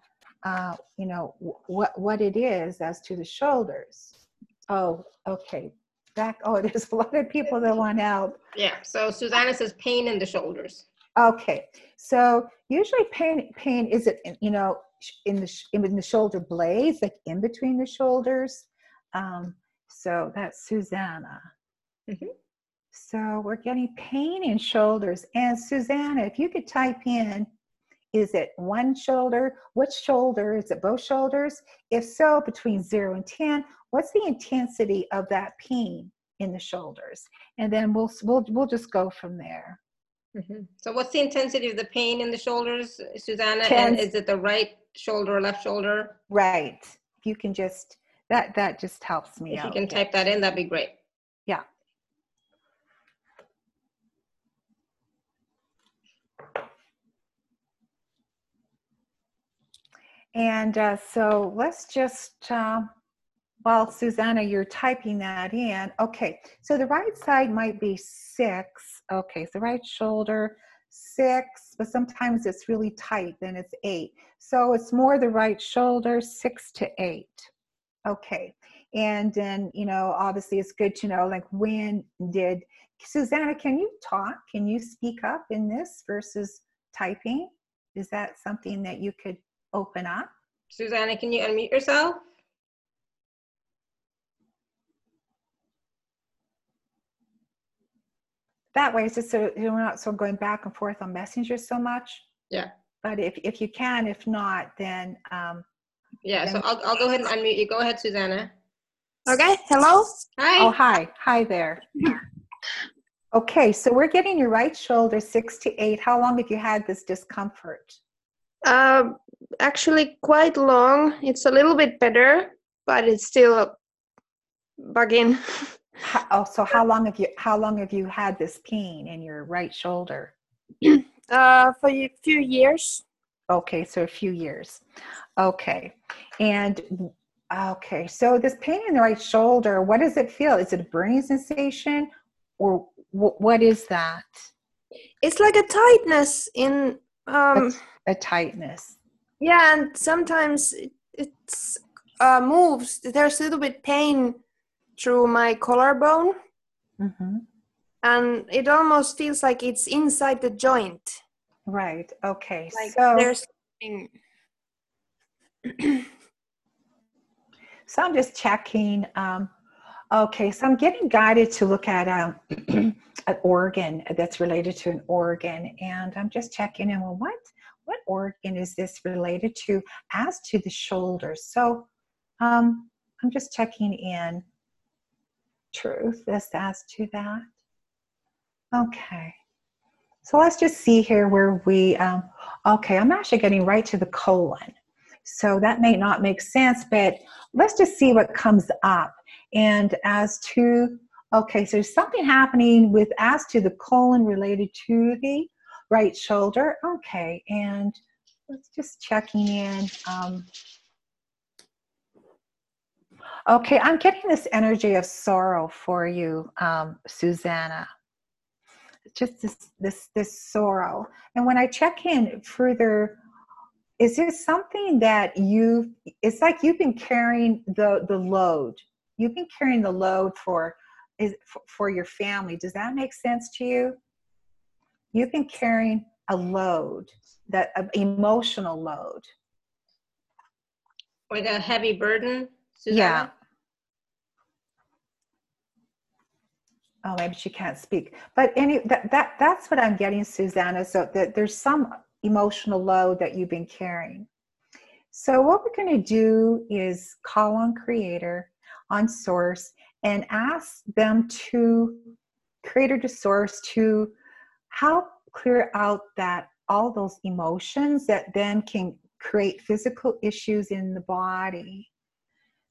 Speaker 2: uh, you know, what, what it is as to the shoulders. Oh, okay. Back, oh, there's a lot of people that want help.
Speaker 1: Yeah, so Susanna says pain in the shoulders.
Speaker 2: Okay, so usually pain, pain is it, you know, in the in the shoulder blades, like in between the shoulders. Um, so that's Susanna. Mm-hmm. So we're getting pain in shoulders. And Susanna, if you could type in, is it one shoulder? Which shoulder? Is it both shoulders? If so, between zero and 10, what's the intensity of that pain in the shoulders? And then we'll, we'll, we'll just go from there.
Speaker 1: Mm-hmm. So what's the intensity of the pain in the shoulders, Susanna? Ten, and is it the right shoulder or left shoulder?
Speaker 2: Right. If you can just, that, that just helps me
Speaker 1: If you can type that in, that'd be great.
Speaker 2: Yeah. And uh, so let's just, uh, while Susanna, you're typing that in. Okay, so the right side might be six. Okay, so right shoulder, six, but sometimes it's really tight, then it's eight. So it's more the right shoulder, six to eight. Okay, and then, you know, obviously it's good to know like when did, Susanna, can you talk? Can you speak up in this versus typing? Is that something that you could open up.
Speaker 1: Susanna, can you unmute yourself?
Speaker 2: That way, it's just so you're not so going back and forth on Messenger so much.
Speaker 1: Yeah.
Speaker 2: But if, if you can, if not, then. Um,
Speaker 1: yeah, then so I'll, I'll go ahead and unmute you. Go ahead, Susanna.
Speaker 3: Okay, hello.
Speaker 1: Hi.
Speaker 2: Oh, hi. Hi there. okay, so we're getting your right shoulder six to eight. How long have you had this discomfort?
Speaker 3: Uh, actually quite long. It's a little bit better, but it's still bugging.
Speaker 2: How, oh, so how long have you how long have you had this pain in your right shoulder?
Speaker 3: Uh, for a few years.
Speaker 2: Okay, so a few years. Okay, and okay, so this pain in the right shoulder, what does it feel? Is it a burning sensation, or w- what is that?
Speaker 3: It's like a tightness in um,
Speaker 2: a, a tightness.
Speaker 3: Yeah, and sometimes it, it's uh, moves. There's a little bit pain through my collarbone, mm-hmm. and it almost feels like it's inside the joint.
Speaker 2: Right. Okay.
Speaker 3: Like so there's.
Speaker 2: so I'm just checking. Um, okay, so I'm getting guided to look at um, an organ that's related to an organ, and I'm just checking in. Well, what what organ is this related to as to the shoulders? So um, I'm just checking in truth as as to that. Okay. So let's just see here where we, um, okay, I'm actually getting right to the colon. So that may not make sense, but let's just see what comes up. And as to, okay, so there's something happening with as to the colon related to the right shoulder. Okay, and let's just checking in. Um, okay, I'm getting this energy of sorrow for you, um, Susanna. Just this, this, this sorrow. And when I check in further, is there something that you? It's like you've been carrying the the load. You've been carrying the load for is for your family. Does that make sense to you? you've been carrying a load, that uh, emotional load.
Speaker 1: Like a heavy burden,
Speaker 2: Susanna? Yeah. Oh, maybe she can't speak. But any that, that that's what I'm getting, Susanna. So that there's some emotional load that you've been carrying. So what we're going to do is call on Creator, on Source, and ask them to Creator to Source to help clear out that all those emotions that then can create physical issues in the body.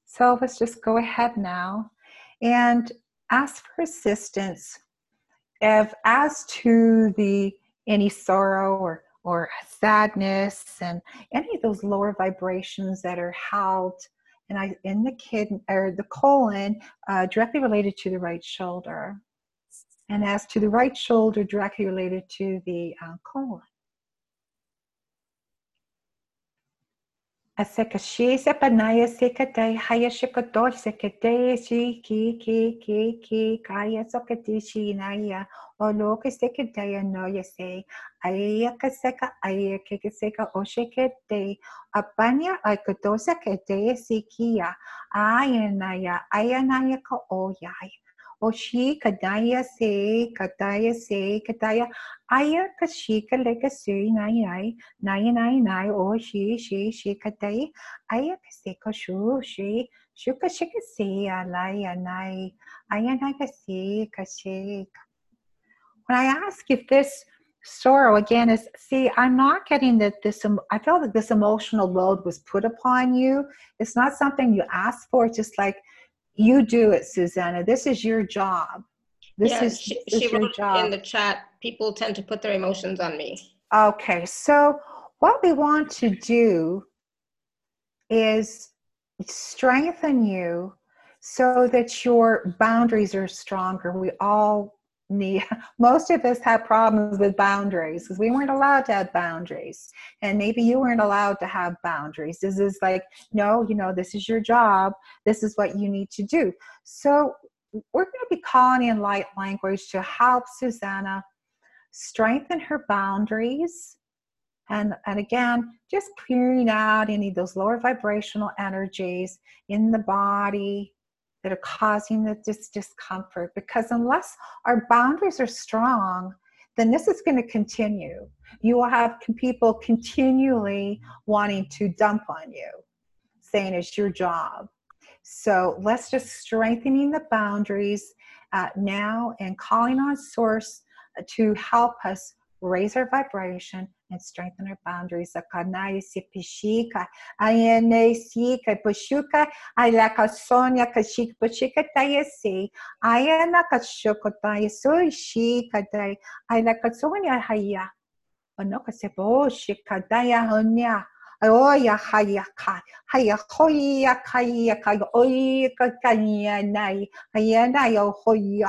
Speaker 2: So let's just go ahead now and ask for assistance if as to the any sorrow or or sadness and any of those lower vibrations that are held and I in the kidney or the colon uh, directly related to the right shoulder and as to the right shoulder directly related to the uh, colon. Sekashisa Panaya Sikate Hayashikator Sekate Shi Ki Ki Ki Ki Kaya Sokati shi naya o Shinaya Oloka Sekataya no ya se aya Ayaka Seka Ayaka Seka shikate Apanya aikato sikate si kia aya naya aya naya Ka o yaya Oshi kadaya se kadaya se kadaya aya kashika lega se nai nai nai nai nai o shi shi kadai aya kase kashu shi shuka shika se alaya nai aya nai kase kashe when I ask if this sorrow again is see i'm not getting that this i feel that this emotional load was put upon you. It's not something you asked for it's just like you do it, Susanna. This is your job. This
Speaker 1: yeah,
Speaker 2: is,
Speaker 1: she,
Speaker 2: this
Speaker 1: she
Speaker 2: your
Speaker 1: wrote
Speaker 2: job.
Speaker 1: in the chat, people tend to put their emotions on me.
Speaker 2: Okay, so what we want to do is strengthen you so that your boundaries are stronger. We all most of us have problems with boundaries because we weren't allowed to have boundaries. And maybe you weren't allowed to have boundaries. This is like no you know this is your job. This is what you need to do. So we're going to be calling in light language to help susanna strengthen her boundaries and and again just clearing out any of those lower vibrational energies in the body that are causing the dis- discomfort because unless our boundaries are strong then this is going to continue. You will have people continually wanting to dump on you saying it's your job. So let's just strengthening the boundaries uh, now and calling on source to help us raise our vibration and strengthen our boundaries. Akanai sipishika, ayene sika pushuka, ailaka sonia kashik pushika tayesi, ayana kashuko tayesu shika tay, ailaka sonia haya, onoka sebo shika daya honya. Oya hayaka, hayakoya kayaka, oika kanyanai, hayanai ohoya.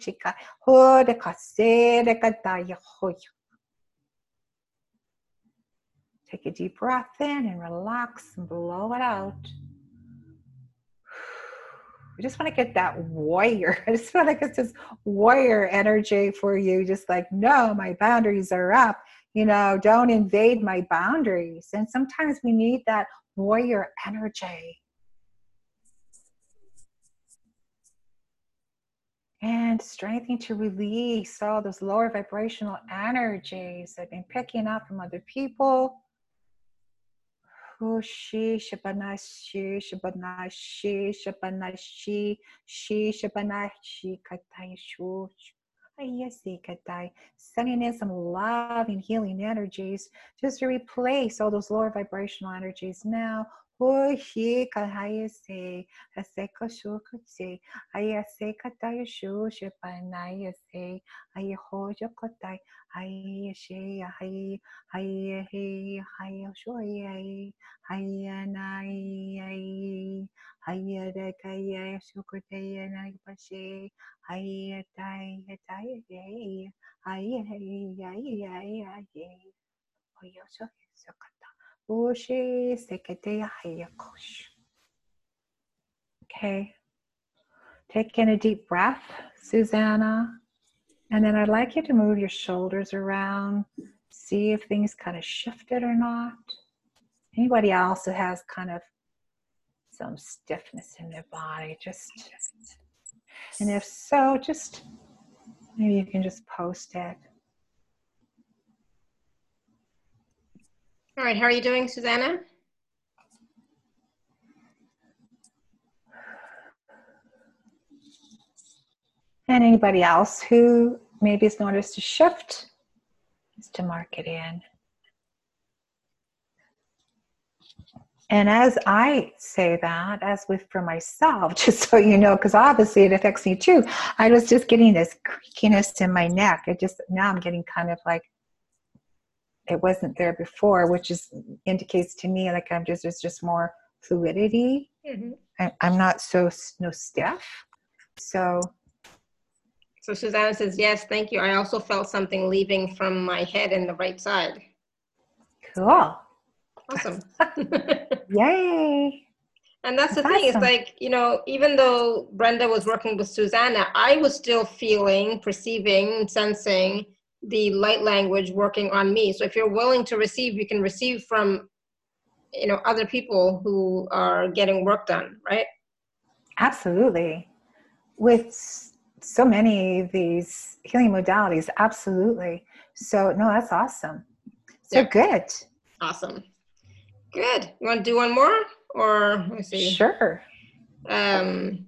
Speaker 2: Chica. Take a deep breath in and relax and blow it out. I just want to get that warrior. I just feel like it's this warrior energy for you. Just like, no, my boundaries are up. You know, don't invade my boundaries. And sometimes we need that warrior energy and strengthening to release all those lower vibrational energies have been picking up from other people. Shi shabanashi shabanashi shabanashi shi shabanashi katai shu ayasi katai sending in some love and healing energies just to replace all those lower vibrational energies now Hoje, Kalhayase, Aseka Shukatse, Ayaseka Tayashusha, Panayase, Ayahoja Kotai, Ayashe, Ahay, Ayahe, Ayashoye, Ayanai, Ayadakaya Shukateya Naipashe, Ayatai, Ayatai, Ayahe, Ayahe, Ayahe, Oyoso, Sokata. Okay. Take in a deep breath, Susanna. And then I'd like you to move your shoulders around, see if things kind of shifted or not. Anybody else who has kind of some stiffness in their body, just, and if so, just maybe you can just post it.
Speaker 1: All right, how are you doing, Susanna?
Speaker 2: And anybody else who maybe has noticed a shift, just to mark it in. And as I say that, as with for myself, just so you know, because obviously it affects me too, I was just getting this creakiness in my neck. It just, now I'm getting kind of like, it wasn't there before, which is indicates to me like I'm just, there's just more fluidity. Mm-hmm. I, I'm not so, no stiff. So.
Speaker 1: So Susanna says, yes, thank you. I also felt something leaving from my head in the right side.
Speaker 2: Cool.
Speaker 1: Awesome.
Speaker 2: Yay.
Speaker 1: And that's, that's the thing, awesome. it's like, you know, even though Brenda was working with Susanna, I was still feeling, perceiving, sensing the light language working on me. So if you're willing to receive, you can receive from, you know, other people who are getting work done, right?
Speaker 2: Absolutely. With so many of these healing modalities, absolutely. So no, that's awesome. So good.
Speaker 1: Awesome. Good. You want to do one more, or let me see.
Speaker 2: Sure.
Speaker 1: Um,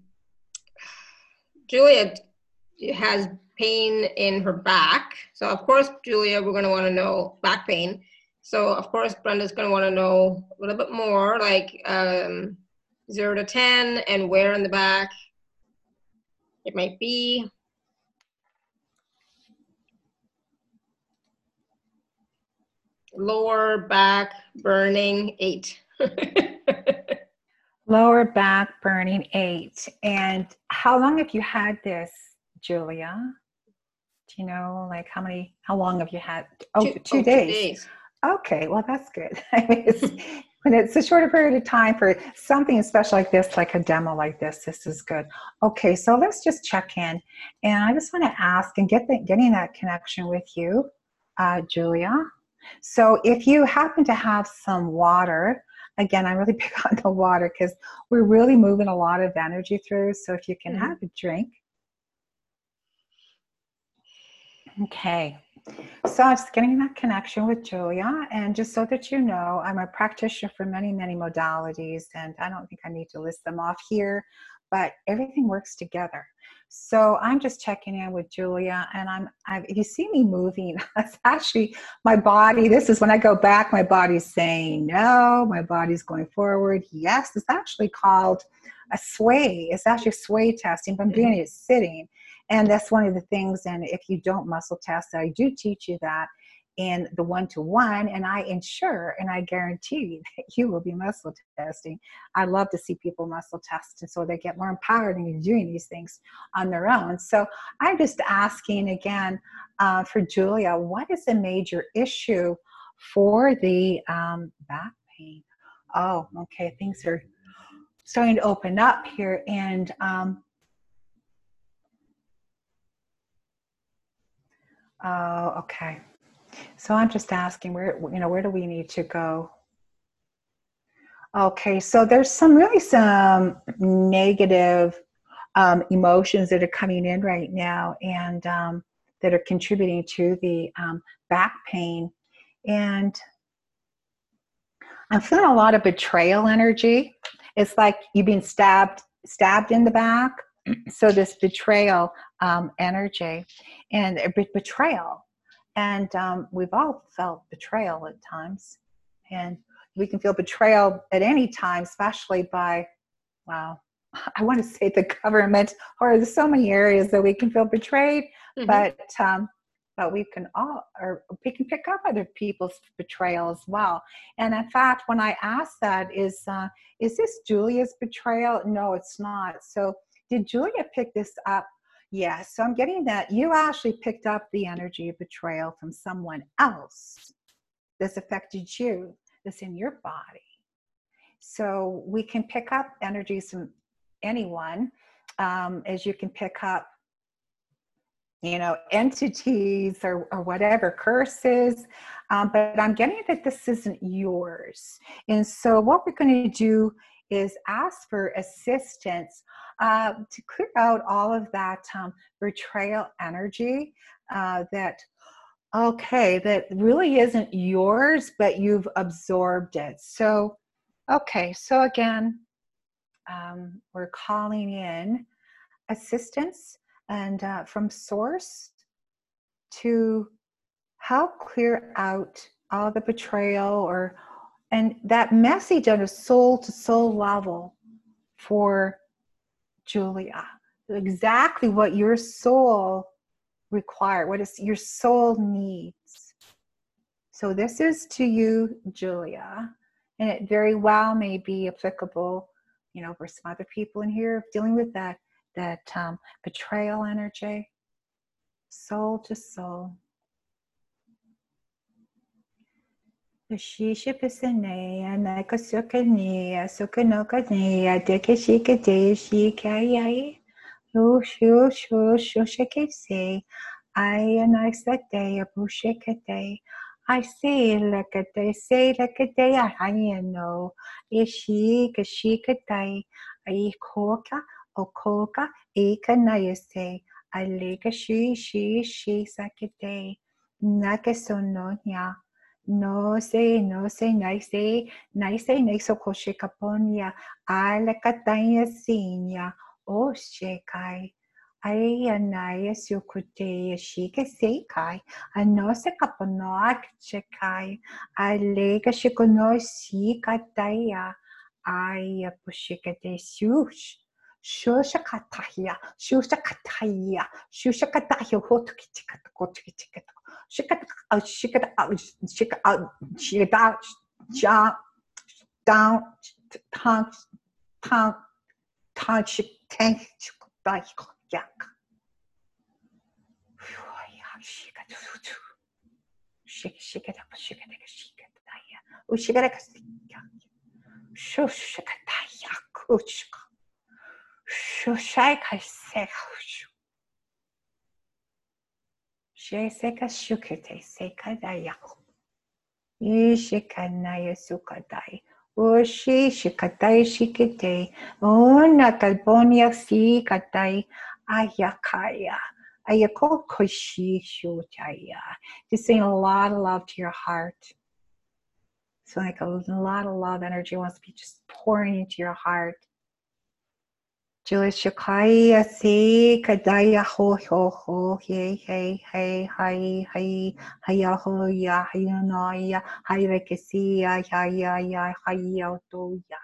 Speaker 1: Julia has pain in her back. So of course, Julia, we're going to want to know back pain. So of course, Brenda's going to want to know a little bit more, like um, zero to ten, and where in the back it might be. lower back burning eight.
Speaker 2: lower back burning eight. And how long have you had this, Julia? You know, like how many, how long have you had? Oh, two, two, oh, days. two days. Okay, well, that's good. I mean, it's, when it's a shorter period of time for something special like this, like a demo like this, this is good. Okay, so let's just check in. And I just want to ask and get the, getting that connection with you, uh, Julia. So if you happen to have some water, again, I'm really big on the water because we're really moving a lot of energy through. So if you can mm-hmm. have a drink. Okay. So I'm just getting that connection with Julia. And just so that you know, I'm a practitioner for many, many modalities. And I don't think I need to list them off here, but everything works together. So I'm just checking in with Julia, and I'm. I've, if you see me moving, that's actually my body. This is when I go back. My body's saying no. My body's going forward. Yes. It's actually called a sway. It's actually sway testing. But I'm doing it mm-hmm. sitting, and that's one of the things. And if you don't muscle test, I do teach you that in the one to one, and I ensure and I guarantee that you will be muscle testing. I love to see people muscle test, and so they get more empowered in doing these things on their own. So I'm just asking again uh, for Julia, what is a major issue for the um, back pain? Oh, okay, things are starting to open up here, and um, Oh, okay. So I'm just asking where, you know, where do we need to go? Okay, so there's some really some negative um, emotions that are coming in right now and um, that are contributing to the um, back pain. And I'm feeling a lot of betrayal energy. It's like you've been stabbed, stabbed in the back. So this betrayal um, energy and betrayal and um, we've all felt betrayal at times. And we can feel betrayal at any time, especially by, wow, I want to say the government, or there's so many areas that we can feel betrayed, mm-hmm. but um, but we can all, or we can pick up other people's betrayal as well. And in fact, when I asked that, is uh, is this Julia's betrayal? No, it's not. So did Julia pick this up Yes, so I'm getting that you actually picked up the energy of betrayal from someone else that's affected you, that's in your body. So we can pick up energies from anyone, um, as you can pick up, you know, entities or, or whatever, curses. Um, but I'm getting that this isn't yours. And so what we're going to do is ask for assistance uh, to clear out all of that um, betrayal energy uh, that okay that really isn't yours but you've absorbed it. So okay so again um, we're calling in assistance and uh, from source to help clear out all the betrayal or and that message on a soul to soul level for Julia, exactly what your soul require, what is your soul needs. So this is to you, Julia, and it very well may be applicable, you know, for some other people in here dealing with that that um, betrayal energy, soul to soul. Shisha pisanea, naka sukanea, sukanokanea, dekashika de shikayai. Shushu shushu shikase. I and I say like a day, say like a day, I know. Ishi kashikatai. I koka, okoka, eka nayase. I lega shi shi shi sakate. Nakasononia. No sé, no sé, naise, naise, naiso koshikaponia, ala katanya sinya, o shekai. Ai anaya sukute shika seikai, anose kaponoak chekai, alega shikono sikataya, aya pushikate sush. Shusha kataya, shusha kataya, shusha kataya, hotukitika, kotukitika, shikata out, shikata out, shikata out, shikata out, jump, down, tongue, tongue, tongue, shik, tank, shik, yak. Shikata, shik, shikata, shikata, shikata, ya, shikata, shushikata, yakuchka, shushai kaiseka, Sheseka shukete sekadayaku. Ishikanaya sukadai. Ushi shikatai shikite. Una kalbonia si katai ayakaya. Ayako koshi shutaya. Just saying a lot of love to your heart. So like a lot of love energy wants to be just pouring into your heart. Julia Shakaya se kadaya ho ho ho hey hey hey hi hi haya ho ya hayana ya hayrekesiya ya ya ya haya to ya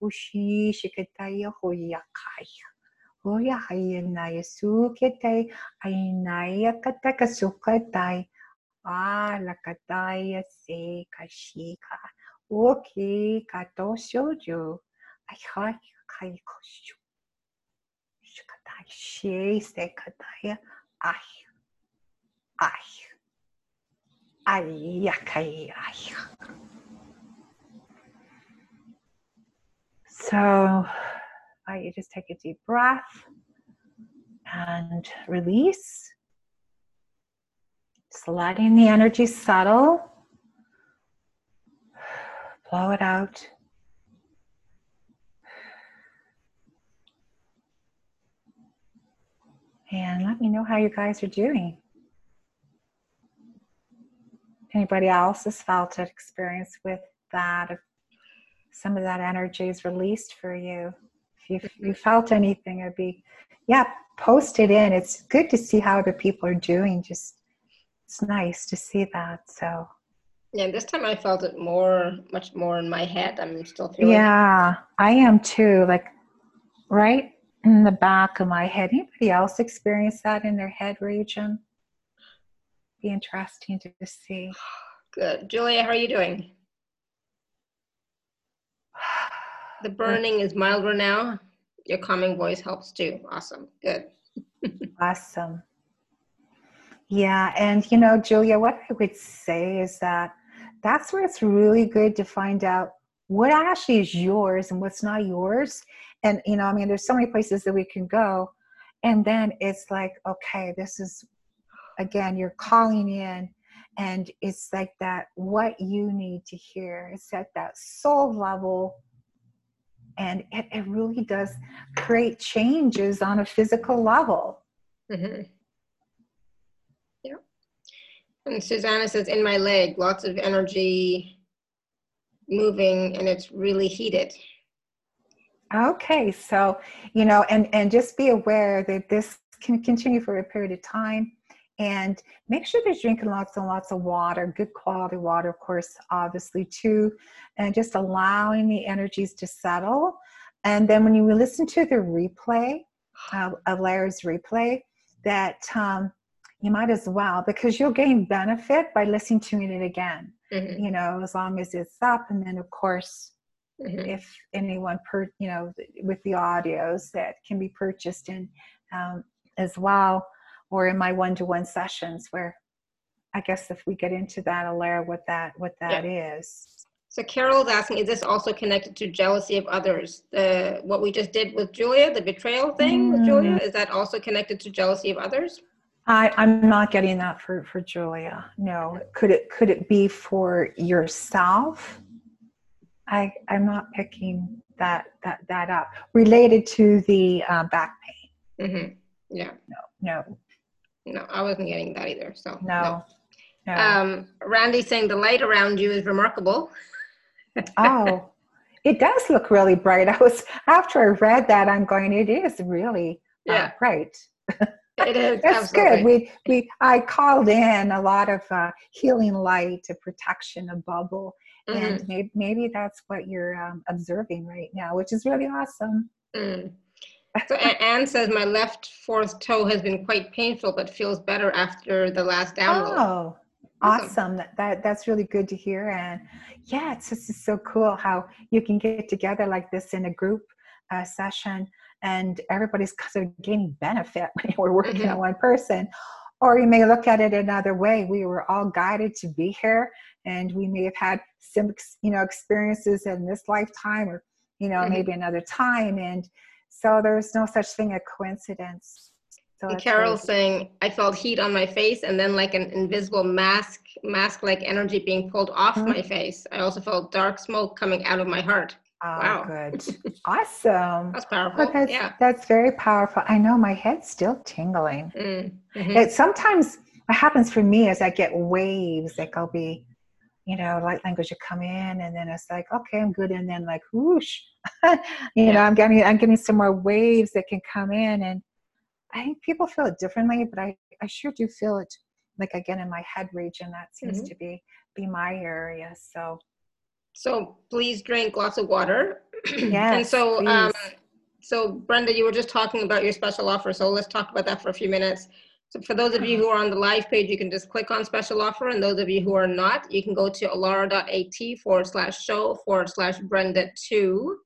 Speaker 2: ushi shikataya ho ya kaya ho ya hayana ya sukete ainaya kataka sukatai ah la kataya se kashika okay kato shoujo ai hai kai koshu She sekataya, ay, ay, ay, yakai, ay. So, you just take a deep breath and release. Just letting the energy settle. Blow it out. And let me know how you guys are doing. Anybody else has felt an experience with that? If some of that energy is released for you. If you, you felt anything, it'd be, yeah, post it in. It's good to see how other people are doing. Just, it's nice to see that. So,
Speaker 1: yeah, this time I felt it more, much more in my head. I'm still feeling.
Speaker 2: Yeah, I am too. Like, right in the back of my head. Anybody else experience that in their head region? Be interesting to see.
Speaker 1: Good. Julia, how are you doing? The burning is milder now. Your calming voice helps too. Awesome. Good.
Speaker 2: awesome. Yeah, and you know, Julia, what I would say is that that's where it's really good to find out what actually is yours and what's not yours and you know i mean there's so many places that we can go and then it's like okay this is again you're calling in and it's like that what you need to hear. It's at that soul level and it, it really does create changes on a physical level.
Speaker 1: Mm-hmm. yeah. And susanna says in my leg lots of energy moving and it's really heated
Speaker 2: Okay, so you know, and and just be aware that this can continue for a period of time. and make sure they're drinking lots and lots of water, good quality water, of course, obviously, too, and just allowing the energies to settle. And then when you listen to the replay, uh, of Larry's replay, that um, you might as well, because you'll gain benefit by listening to it again, mm-hmm. you know, as long as it's up. And then, of course, mm-hmm. if anyone, per, you know, with the audios that can be purchased in um, as well or in my one-to-one sessions where I guess if we get into that, I'll learn what that what that yeah. is.
Speaker 1: So Carol's asking, is this also connected to jealousy of others? The what we just did with Julia, the betrayal thing mm. with Julia, mm. is that also connected to jealousy of others?
Speaker 2: I, I'm not getting that for, for Julia. No. Could it could it be for yourself? I I'm not picking that that that up. Related to the uh, back
Speaker 1: pain. Mm-hmm. Yeah.
Speaker 2: No. No.
Speaker 1: No, I wasn't getting that either. So
Speaker 2: no.
Speaker 1: no. no. Um, Randy saying the light around you is remarkable.
Speaker 2: oh, it does look really bright. I was after I read that, I'm going. It is really uh, yeah. Uh, bright.
Speaker 1: It is.
Speaker 2: That's
Speaker 1: absolutely.
Speaker 2: good. We we I called in a lot of uh, healing light, a protection, a bubble, mm-hmm. and maybe maybe that's what you're um, observing right now, which is really awesome.
Speaker 1: Mm. So Anne says my left fourth toe has been quite painful, but feels better after the last download.
Speaker 2: Oh, awesome! awesome. That, that that's really good to hear. And yeah, it's just so cool how you can get together like this in a group uh, session, and everybody's sort of gaining benefit when we're working mm-hmm. on one person. Or you may look at it another way. We were all guided to be here, and we may have had some, you know, experiences in this lifetime, or you know, mm-hmm. maybe another time, and so there's no such thing as coincidence.
Speaker 1: So Carol saying, I felt heat on my face and then like an invisible mask, mask like energy being pulled off mm-hmm. my face. I also felt dark smoke coming out of my heart.
Speaker 2: Oh, wow. good. awesome.
Speaker 1: That's powerful.
Speaker 2: that's,
Speaker 1: yeah.
Speaker 2: that's very powerful. I know my head's still tingling. Mm-hmm. It sometimes what happens for me is I get waves, like I'll be you know, light language would come in and then it's like, okay, I'm good. And then like, whoosh, you yeah. know, I'm getting, I'm getting some more waves that can come in. And I think people feel it differently, but I, I sure do feel it like again in my head region. That seems mm-hmm. to be, be my area. So,
Speaker 1: so please drink lots of water.
Speaker 2: yeah.
Speaker 1: and so, please. um, so Brenda, you were just talking about your special offer. So let's talk about that for a few minutes. So for those of you who are on the live page, you can just click on special offer. And those of you who are not, you can go to alara.at forward slash show forward slash Brenda 2.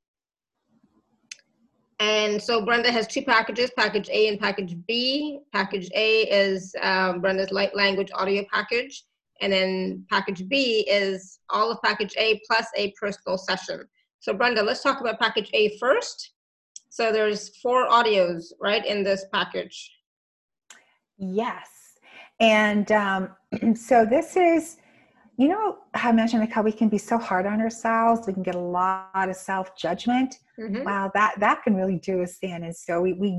Speaker 1: And so Brenda has two packages, package A and package B. Package A is um, Brenda's light language audio package. And then package B is all of package A plus a personal session. So Brenda, let's talk about package A first. So there's four audios, right, in this package.
Speaker 2: Yes. And um, so this is, you know, I mentioned like how we can be so hard on ourselves. We can get a lot of self judgment. Mm-hmm. Wow, that that can really do us in. And so we, we,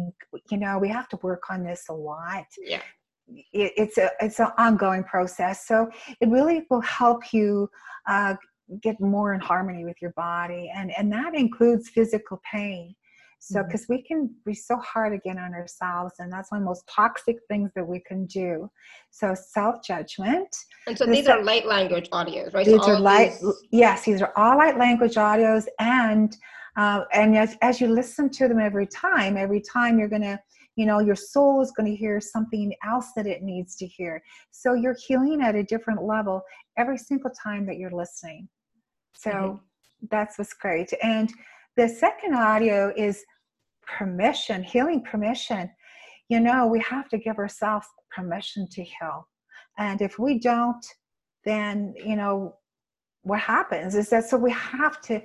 Speaker 2: you know, we have to work on this a lot.
Speaker 1: Yeah.
Speaker 2: It, it's a it's an ongoing process. So it really will help you uh, get more in harmony with your body, and and that includes physical pain. So, because mm-hmm. we can be so hard again on ourselves, and that's one of the most toxic things that we can do. So, self judgment.
Speaker 1: And so, these are light language audios, right?
Speaker 2: These
Speaker 1: so
Speaker 2: are light, these... yes, these are all light language audios. And uh, and as, as you listen to them every time, every time you're going to, you know, your soul is going to hear something else that it needs to hear. So, you're healing at a different level every single time that you're listening. So, mm-hmm. that's what's great. And the second audio is permission, healing permission. You know, we have to give ourselves permission to heal. And if we don't, then, you know, what happens is that so we have to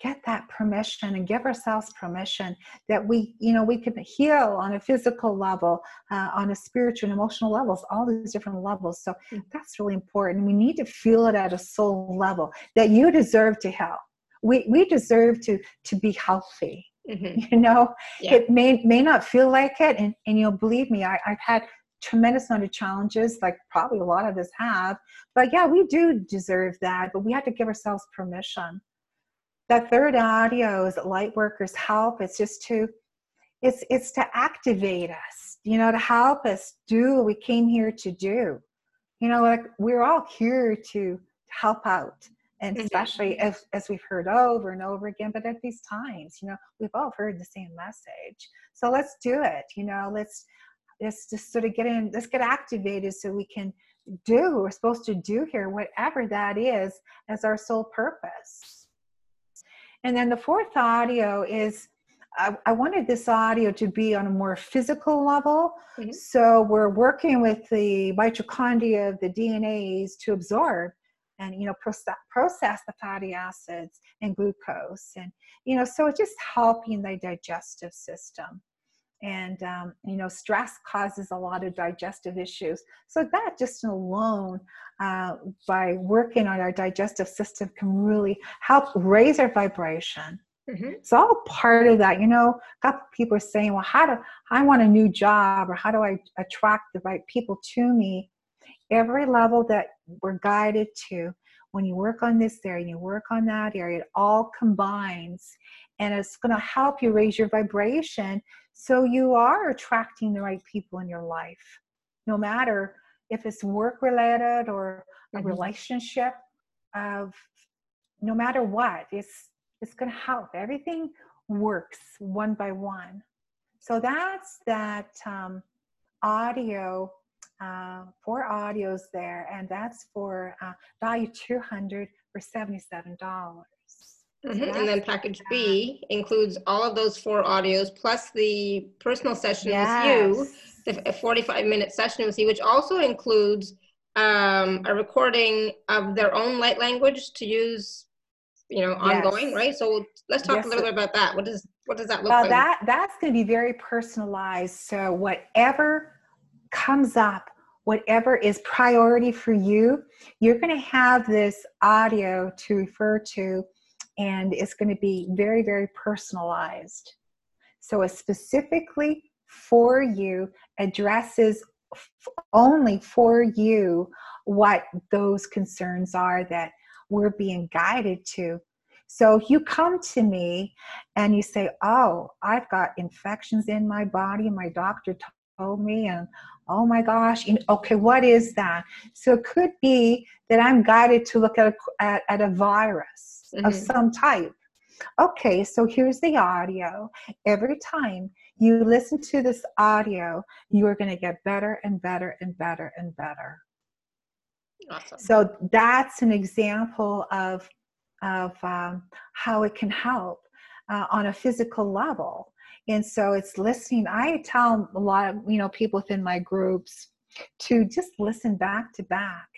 Speaker 2: get that permission and give ourselves permission that we you know we can heal on a physical level uh, on a spiritual and emotional levels all these different levels so mm. that's really important we need to feel it at a soul level that you deserve to heal we we deserve to to be healthy mm-hmm. you know yeah. it may may not feel like it and and you'll believe me I, i've had tremendous amount of challenges like probably a lot of us have but yeah we do deserve that but we have to give ourselves permission that third audio is light workers help it's just to it's it's to activate us you know, to help us do what we came here to do. You know, like we're all here to help out. And mm-hmm. especially as, as we've heard over and over again, but at these times, you know, we've all heard the same message. So let's do it. You know, let's let's just sort of get in, let's get activated so we can do what we're supposed to do here, whatever that is, as our sole purpose. And then the fourth audio is I, I, wanted this audio to be on a more physical level. Mm-hmm. So we're working with the mitochondria of the DNAs to absorb and you know process, process the fatty acids and glucose and you know so it's just helping the digestive system. And um, you know stress causes a lot of digestive issues. So that just alone uh, by working on our digestive system can really help raise our vibration. Mm-hmm. it's all part of that you know. A couple people are saying well how do i want a new job or how do i attract the right people to me? Every level that we're guided to when you work on this area and you work on that area it all combines and it's going to help you raise your vibration so you are attracting the right people in your life, no matter if it's work related or a mm-hmm. relationship of no matter what, it's it's gonna help. Everything works one by one. So that's that um, audio, uh, four audios there, and that's for uh, value 200 for $77.
Speaker 1: Mm-hmm. And then package B includes all of those four audios plus the personal session yes. with you, the 45 minute session with you, which also includes um, a recording of their own light language to use, you know, ongoing, yes. right? So let's talk yes. a little bit about that. What does what does that look
Speaker 2: well,
Speaker 1: like?
Speaker 2: That that's going to be very personalized. So whatever comes up, whatever is priority for you, you're going to have this audio to refer to and it's going to be very, very personalized. So, it specifically for you addresses only for you what those concerns are that we're being guided to. So you come to me and you say, Oh, I've got infections in my body, my doctor told me, and oh my gosh, okay, what is that? So it could be that I'm guided to look at a, at, at a virus mm-hmm. of some type. Okay, so here's the audio. Every time you listen to this audio, you are going to get better and better and better and better. Awesome. So that's an example of of um, how it can help uh, on a physical level. And so it's listening. I tell a lot of you know people within my groups to just listen back to back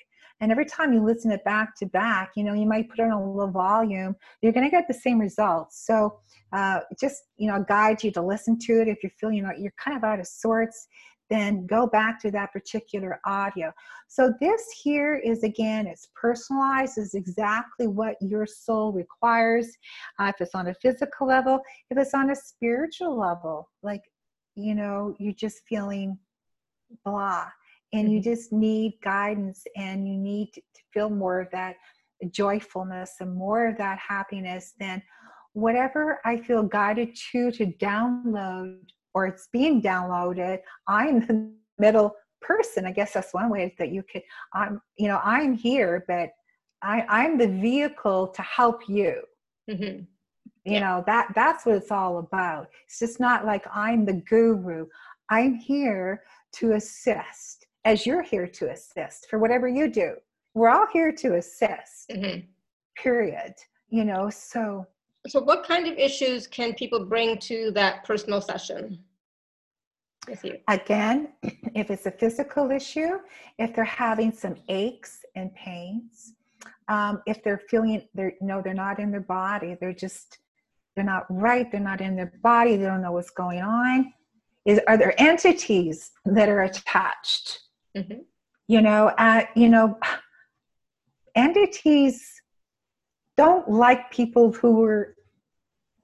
Speaker 2: and every time you listen it back to back, you know, you might put it on a little volume, you're going to get the same results. So uh, just, you know, guide you to listen to it. If you're feeling you know, you're kind of out of sorts, then go back to that particular audio. So this here is again, it's personalized, is exactly what your soul requires. Uh, if it's on a physical level, if it's on a spiritual level, like, you know, you're just feeling blah and you mm-hmm. just need guidance and you need to feel more of that joyfulness and more of that happiness then whatever i feel guided to to download or it's being downloaded i'm the middle person i guess that's one way that you could i'm you know i'm here but i i'm the vehicle to help you mm-hmm. you yeah. know that that's what it's all about it's just not like i'm the guru i'm here to assist as you're here to assist for whatever you do. We're all here to assist, mm-hmm. period. You know, so.
Speaker 1: So, what kind of issues can people bring to that personal session?
Speaker 2: Again, if it's a physical issue, if they're having some aches and pains, um, if they're feeling they're no, they're not in their body, they're just they're not right, they're not in their body, they don't know what's going on. Is are there entities that are attached Mm-hmm. You know, uh, you know, entities don't like people who are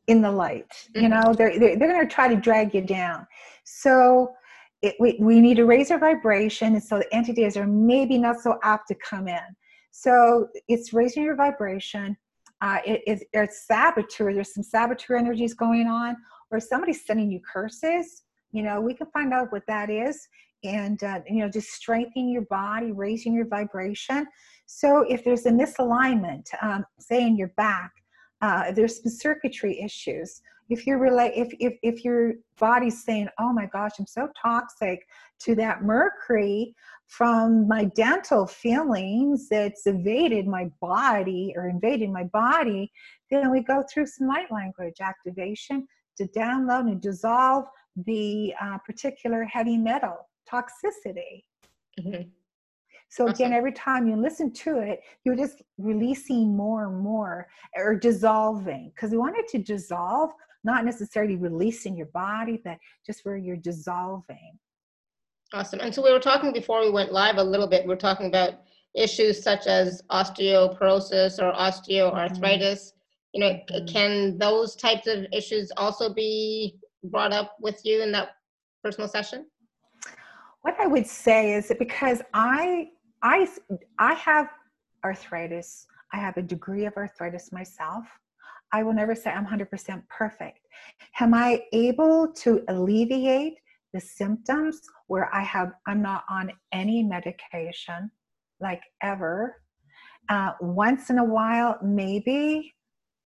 Speaker 2: in the light. Mm-hmm. You know, they're they're, they're going to try to drag you down. So it, we, we need to raise our vibration, and so the entities are maybe not so apt to come in. So it's raising your vibration. Uh, it, it, it's saboteur. There's some saboteur energies going on, or somebody's sending you curses you know we can find out what that is and uh, you know just strengthening your body raising your vibration so if there's a misalignment um, say in your back uh, there's some circuitry issues if you're if, if if your body's saying oh my gosh i'm so toxic to that mercury from my dental feelings that's evaded my body or invaded my body then we go through some light language activation to download and dissolve the uh, particular heavy metal toxicity mm-hmm. So again, every time you listen to it, you're just releasing more and more or dissolving because we want it to dissolve, not necessarily releasing your body, but just where you're dissolving.
Speaker 1: Awesome. And so we were talking before we went live a little bit, we are talking about issues such as osteoporosis or osteoarthritis. Mm-hmm. You know, mm-hmm. can those types of issues also be brought up with you in that personal session?
Speaker 2: What I would say is that because I I I have arthritis. I have a degree of arthritis myself. I will never say I'm 100% perfect. Am I able to alleviate the symptoms where I have I'm not on any medication like ever? Uh, once in a while, maybe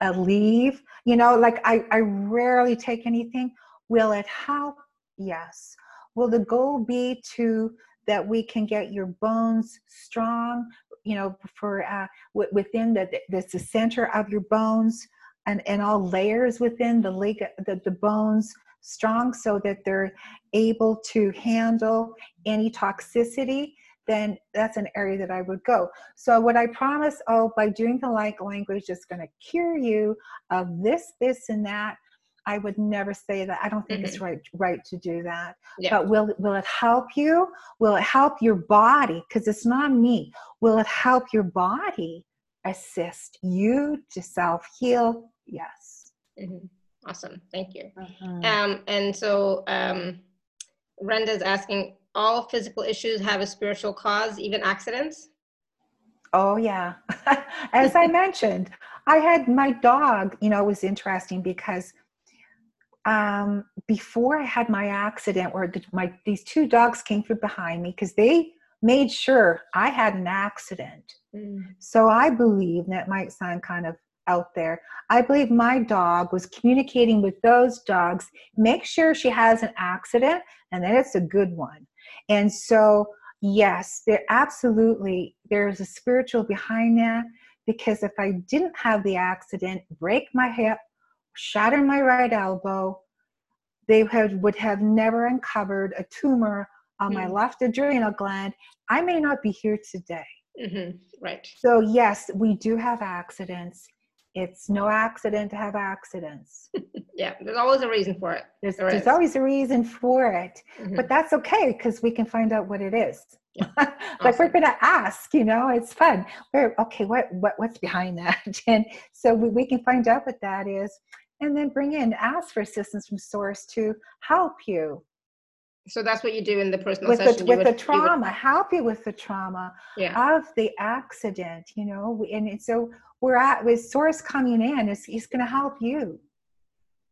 Speaker 2: a leave. You know, like I, I rarely take anything. Will it help? Yes. Will the goal be to that we can get your bones strong you know for uh, w- within the, the center of your bones and and all layers within the leg the, the bones strong so that they're able to handle any toxicity then that's an area that I would go. So what I promise, oh, by doing the light language, it's going to cure you of this, this, and that. I would never say that. I don't think mm-hmm. it's right right to do that. Yeah. But will will it help you? Will it help your body? Because it's not me. Will it help your body assist you to self heal? Yes.
Speaker 1: Mm-hmm. Awesome. Thank you. Mm-hmm. Um, and so um, is asking, all physical issues have a spiritual cause, even accidents?
Speaker 2: Oh yeah. As I mentioned, I had my dog, you know, it was interesting because um, before I had my accident, where the, my these two dogs came from behind me because they made sure I had an accident. Mm. So I believe that might sound kind of out there. I believe my dog was communicating with those dogs, make sure she has an accident, and then it's a good one. And so, yes, there absolutely there's a spiritual behind that because if I didn't have the accident, break my hip, shattered my right elbow, they had, would have never uncovered a tumor on mm-hmm. my left adrenal gland. I may not be here today.
Speaker 1: Mm-hmm. Right.
Speaker 2: So, yes, we do have accidents. It's no accident to have accidents.
Speaker 1: yeah, there's always a reason for it.
Speaker 2: There's, there there's always a reason for it. Mm-hmm. But that's okay because we can find out what it is. Yeah. like awesome. we're gonna ask, you know, it's fun. We're okay, what what what's behind that? And so we, we can find out what that is and then bring in ask for assistance from source to help you
Speaker 1: so that's what you do in the personal
Speaker 2: with
Speaker 1: session.
Speaker 2: The, with would, the trauma, would... help you with the trauma yeah. of the accident, you know. And so we're at with source coming in, is he's going to help you.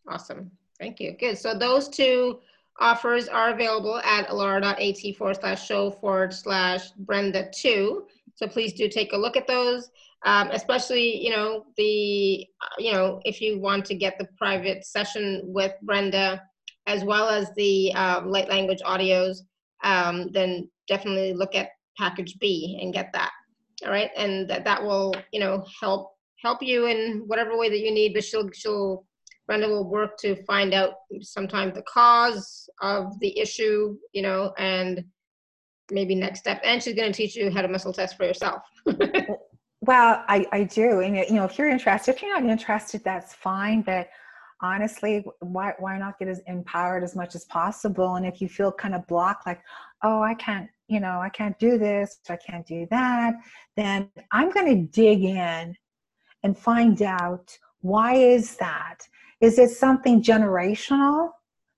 Speaker 1: Awesome, thank you. Good. So those two offers are available at alara.at forward slash show forward slash Brenda two. So please do take a look at those um, especially you know the uh, you know if you want to get the private session with Brenda as well as the uh, light language audios, um, then definitely look at package B and get that. All right, and that that will you know help help you in whatever way that you need. But she'll she'll Brenda will work to find out sometimes the cause of the issue, you know, and maybe next step. And she's going to teach you how to muscle test for yourself.
Speaker 2: Well, I, I do. And, you know, if you're interested, if you're not interested, that's fine. But honestly, why, why not get as empowered as much as possible? And if you feel kind of blocked, like, oh, I can't, you know, I can't do this, I can't do that, then I'm going to dig in and find out why is that? Is it something generational?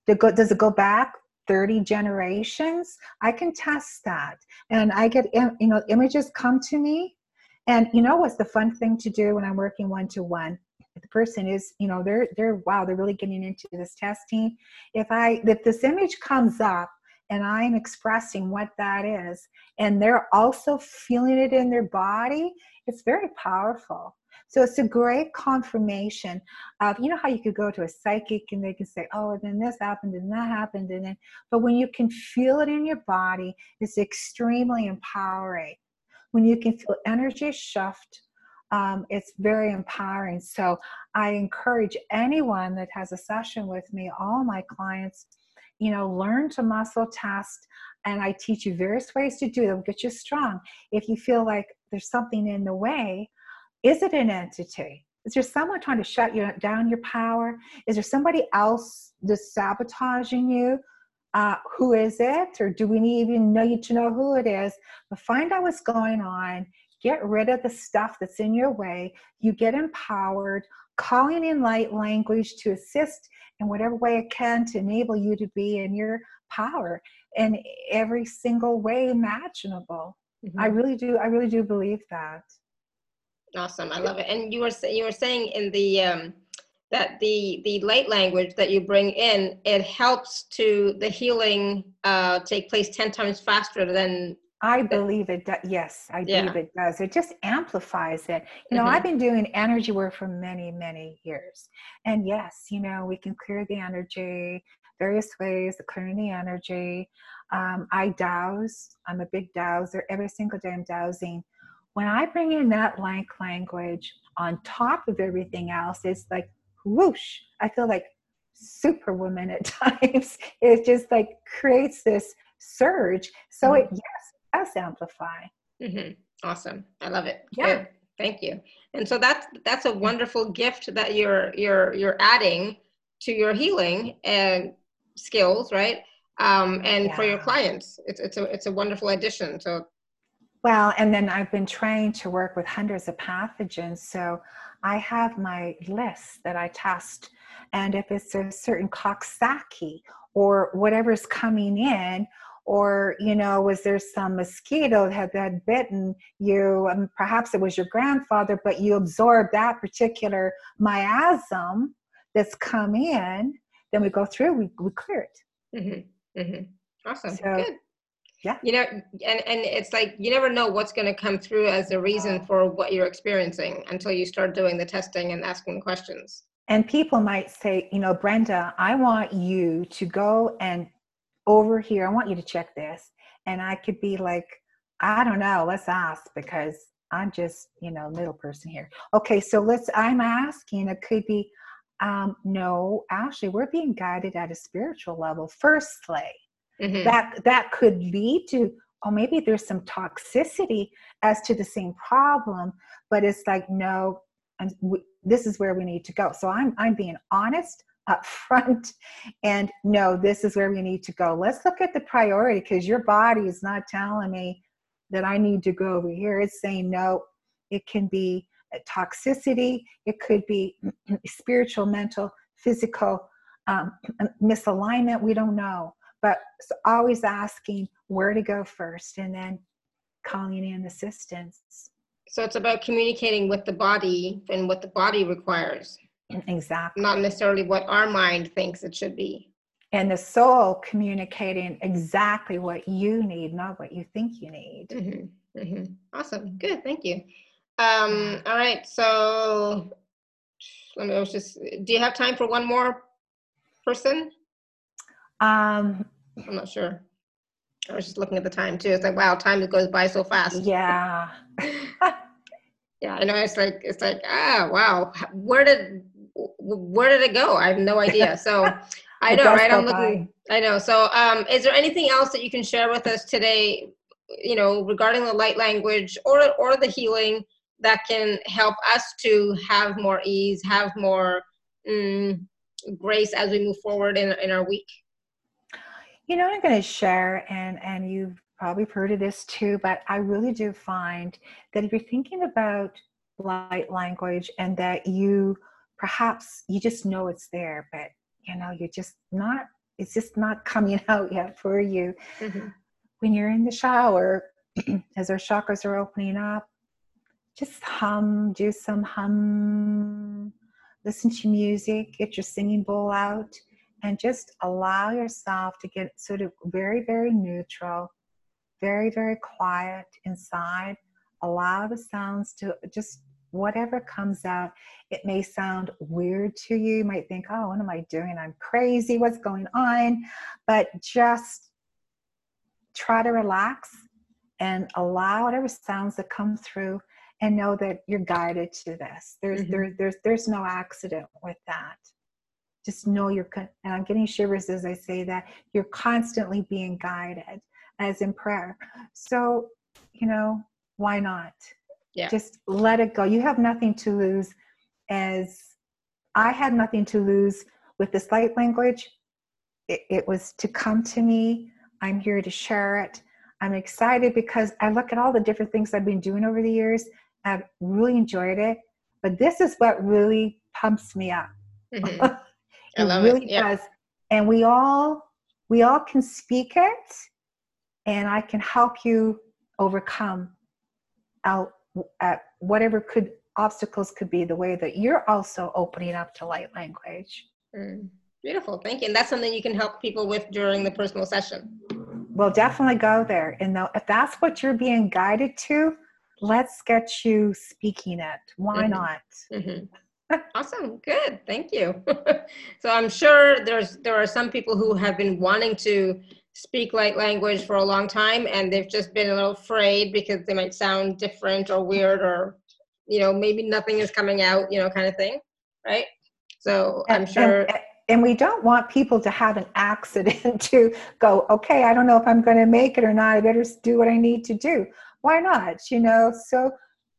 Speaker 2: Does it go back 30 generations? I can test that. And I get, you know, images come to me and you know what's the fun thing to do when I'm working one to one? the person is you know they're they're wow they're really getting into this testing. If i if this image comes up and i'm expressing what that is and they're also feeling it in their body it's very powerful. So it's a great confirmation of you know how you could go to a psychic and they can say oh then this happened and that happened and then but when you can feel it in your body it's extremely empowering when you can feel energy shift um, it's very empowering. So I encourage anyone that has a session with me, all my clients, you know, learn to muscle test. And I teach you various ways to do them, get you strong. If you feel like there's something in the way, is it an entity? Is there someone trying to shut you down your power? Is there somebody else that's sabotaging you? Uh, who is it? Or do we even need to know who it is? But find out what's going on get rid of the stuff that's in your way. You get empowered, calling in light language to assist in whatever way it can to enable you to be in your power in every single way imaginable. Mm-hmm. I really do. I really do believe that.
Speaker 1: Awesome. I love it. And you were you were saying in the um, that the the light language that you bring in it helps to the healing uh, take place ten times faster than
Speaker 2: I believe it does. Yes, I yeah. believe it does. It just amplifies it. You know, mm-hmm. I've been doing energy work for many, many years. And yes, you know, we can clear the energy, various ways clearing the energy. Um, I dowse. I'm a big dowser. Every single day I'm dowsing. When I bring in that lank language on top of everything else, it's like whoosh. I feel like superwoman at times. It just like creates this surge. So mm-hmm. it yes, does amplify.
Speaker 1: Mm-hmm. Awesome. I love it. Yeah. Good. Thank you. And so that's that's a wonderful gift that you're you're you're adding to your healing and skills, right? Um, and yeah. for your clients, it's it's a it's a wonderful addition. So
Speaker 2: well, and then I've been trained to work with hundreds of pathogens. So I have my list that I test. And if it's a certain Coxsackie or whatever's coming in, or you know was there some mosquito that had bitten you um, perhaps it was your grandfather but you absorbed that particular miasm that's come in then we go through we, we clear it
Speaker 1: mm-hmm. Mm-hmm. awesome so, good yeah you know and and it's like you never know what's going to come through as a reason for what you're experiencing until you start doing the testing and asking questions
Speaker 2: and people might say you know brenda i want you to go and over here, I want you to check this. And I could be like, I don't know, let's ask because I'm just, you know, middle person here. Okay, so let's, I'm asking, it could be, um, no, actually, we're being guided at a spiritual level. Firstly, mm-hmm. that that could lead to, oh, maybe there's some toxicity as to the same problem, but it's like, no, w- this is where we need to go. So I'm I'm being honest up front and no this is where we need to go. Let's look at the priority because your body is not telling me that i need to go over here. It's saying no it can be toxicity. It could be spiritual mental physical um, misalignment. We don't know but always asking where to go first and then calling in assistance
Speaker 1: so it's about communicating with the body and what the body requires
Speaker 2: Exactly.
Speaker 1: Not necessarily what our mind thinks it should be.
Speaker 2: And the soul communicating exactly what you need, not what you think you need.
Speaker 1: Mm-hmm. Mm-hmm. Awesome. Good. Thank you. Um, all right. So let me just, do you have time for one more person?
Speaker 2: Um,
Speaker 1: I'm not sure. I was just looking at the time too. It's like, wow, time goes by so fast.
Speaker 2: Yeah.
Speaker 1: yeah, I know. It's like, it's like, ah, wow. Where did where did it go? I have no idea. So I know, right? I'm looking. I know. So, um, is there anything else that you can share with us today? You know, regarding the light language or or the healing that can help us to have more ease, have more um, grace as we move forward in in our week.
Speaker 2: You know, I'm going to share, and and you've probably heard of this too, but I really do find that if you're thinking about light language and that you perhaps you just know it's there, but you know, you're just not, it's just not coming out yet for you. Mm-hmm. When you're in the shower, as our chakras are opening up, just hum, do some hum, listen to music, get your singing bowl out, and just allow yourself to get sort of very, very neutral, very, very quiet inside. Allow the sounds to just whatever comes out. It may sound weird to you. You might think, oh, what am I doing? I'm crazy. What's going on? But just try to relax and allow whatever sounds that come through and know that you're guided to this. There's mm-hmm. there, there's there's no accident with that. Just know you're and I'm getting shivers as I say that you're constantly being guided as in prayer. So, you know, why not? Yeah. Just let it go. You have nothing to lose as I had nothing to lose with this light language. It, it was to come to me. I'm here to share it. I'm excited because I look at all the different things I've been doing over the years. I've really enjoyed it. But this is what really pumps me up. Mm-hmm. it really it. does. And we all we all can speak it and I can help you overcome out at whatever could obstacles could be the way that you're also opening up to light language.
Speaker 1: Mm. Beautiful, thank you. And that's something you can help people with during the personal session
Speaker 2: well definitely go there and though, if that's what you're being guided to let's get you speaking it why mm-hmm. not
Speaker 1: mm-hmm. Awesome good thank you. So i'm sure there's there are some people who have been wanting to speak light language for a long time and they've just been a little afraid because they might sound different or weird or you know maybe nothing is coming out you know kind of thing right? So i'm sure
Speaker 2: and, and we don't want people to have an accident to go okay i don't know if i'm going to make it or not i better do what i need to do. Why not you know? So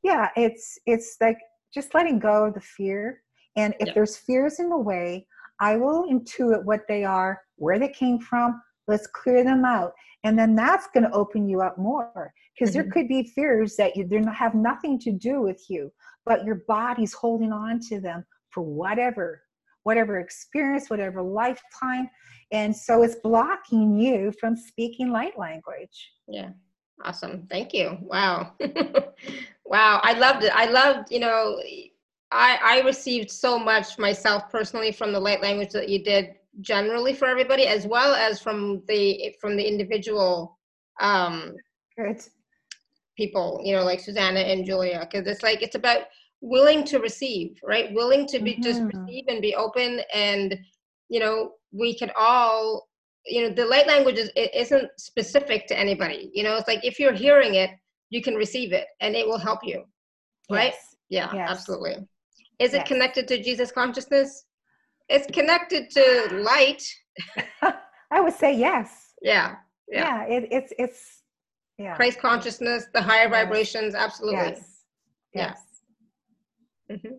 Speaker 2: yeah it's it's like just letting go of the fear and if yeah. there's fears in the way i will intuit what they are where they came from let's clear them out and then that's going to open you up more because mm-hmm. there could be fears that you, they have nothing to do with you but your body's holding on to them for whatever whatever experience, whatever lifetime. And so it's blocking you from speaking light language.
Speaker 1: Yeah. Awesome. Thank you. Wow. wow. I loved it. I loved, you know, I, I received so much myself personally from the light language that you did generally for everybody, as well as from the from the individual um
Speaker 2: Good.
Speaker 1: people, you know, like Susanna and Julia, because it's like it's about willing to receive right willing to be mm-hmm. just receive and be open and you know we could all you know the light language is, it isn't specific to anybody you know it's like if you're hearing it you can receive it and it will help you right yes. yeah yes. absolutely is it yes. connected to jesus consciousness it's connected to light
Speaker 2: i would say yes
Speaker 1: yeah
Speaker 2: yeah, yeah it, it's it's
Speaker 1: yeah christ consciousness the higher vibrations absolutely
Speaker 2: yes.
Speaker 1: yes. Mm-hmm.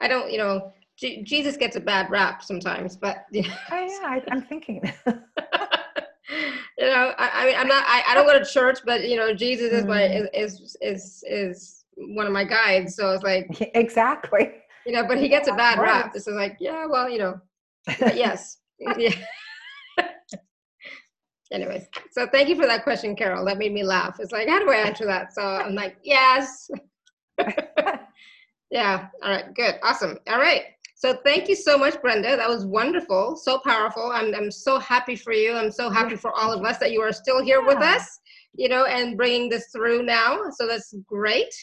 Speaker 1: I don't, you know, G- Jesus gets a bad rap sometimes, but
Speaker 2: you know. oh, yeah, I, am thinking.
Speaker 1: you know, I, I, mean, I'm not. I, I don't go to church, but you know, Jesus is mm. my is is is one of my guides. So it's like
Speaker 2: exactly.
Speaker 1: You know, but he gets a bad rap. This is like, yeah, well, you know, yes, yeah. Anyways, so thank you for that question, Carol. That made me laugh. It's like, how do I answer that? So I'm like, yes. Yeah. All right. Good. Awesome. All right. So thank you so much, Brenda. That was wonderful. So powerful. I'm, I'm so happy for you. I'm so happy for all of us that you are still here yeah. with us, you know, and bringing this through now. So that's great.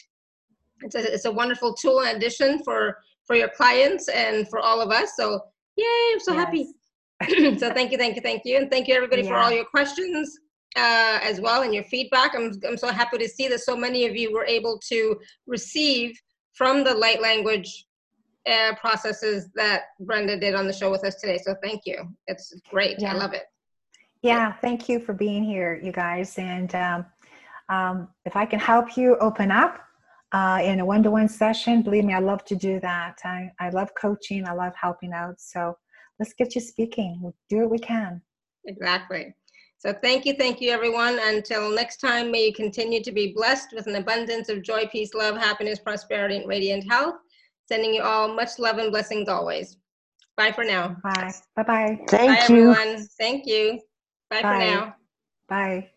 Speaker 1: It's a, it's a wonderful tool and addition for, for your clients and for all of us. So yay, I'm so yes. happy. so thank you, thank you, thank you. And thank you everybody yeah. for all your questions uh, as well and your feedback. I'm, I'm so happy to see that so many of you were able to receive from the light language uh, processes that Brenda did on the show with us today. So thank you. It's great. Yeah. I love it.
Speaker 2: Yeah, thank you for being here, you guys. And um, um, if I can help you open up uh, in a one to one session, believe me, I love to do that. I, I love coaching, I love helping out. So let's get you speaking. We'll do what we can.
Speaker 1: Exactly. So thank you, thank you, everyone. Until next time, may you continue to be blessed with an abundance of joy, peace, love, happiness, prosperity, and radiant health. Sending you all much love and blessings always. Bye for now.
Speaker 2: Bye. Bye bye.
Speaker 4: Thank
Speaker 1: Bye,
Speaker 4: you.
Speaker 1: everyone. Thank you. Bye, Bye. for now.
Speaker 2: Bye.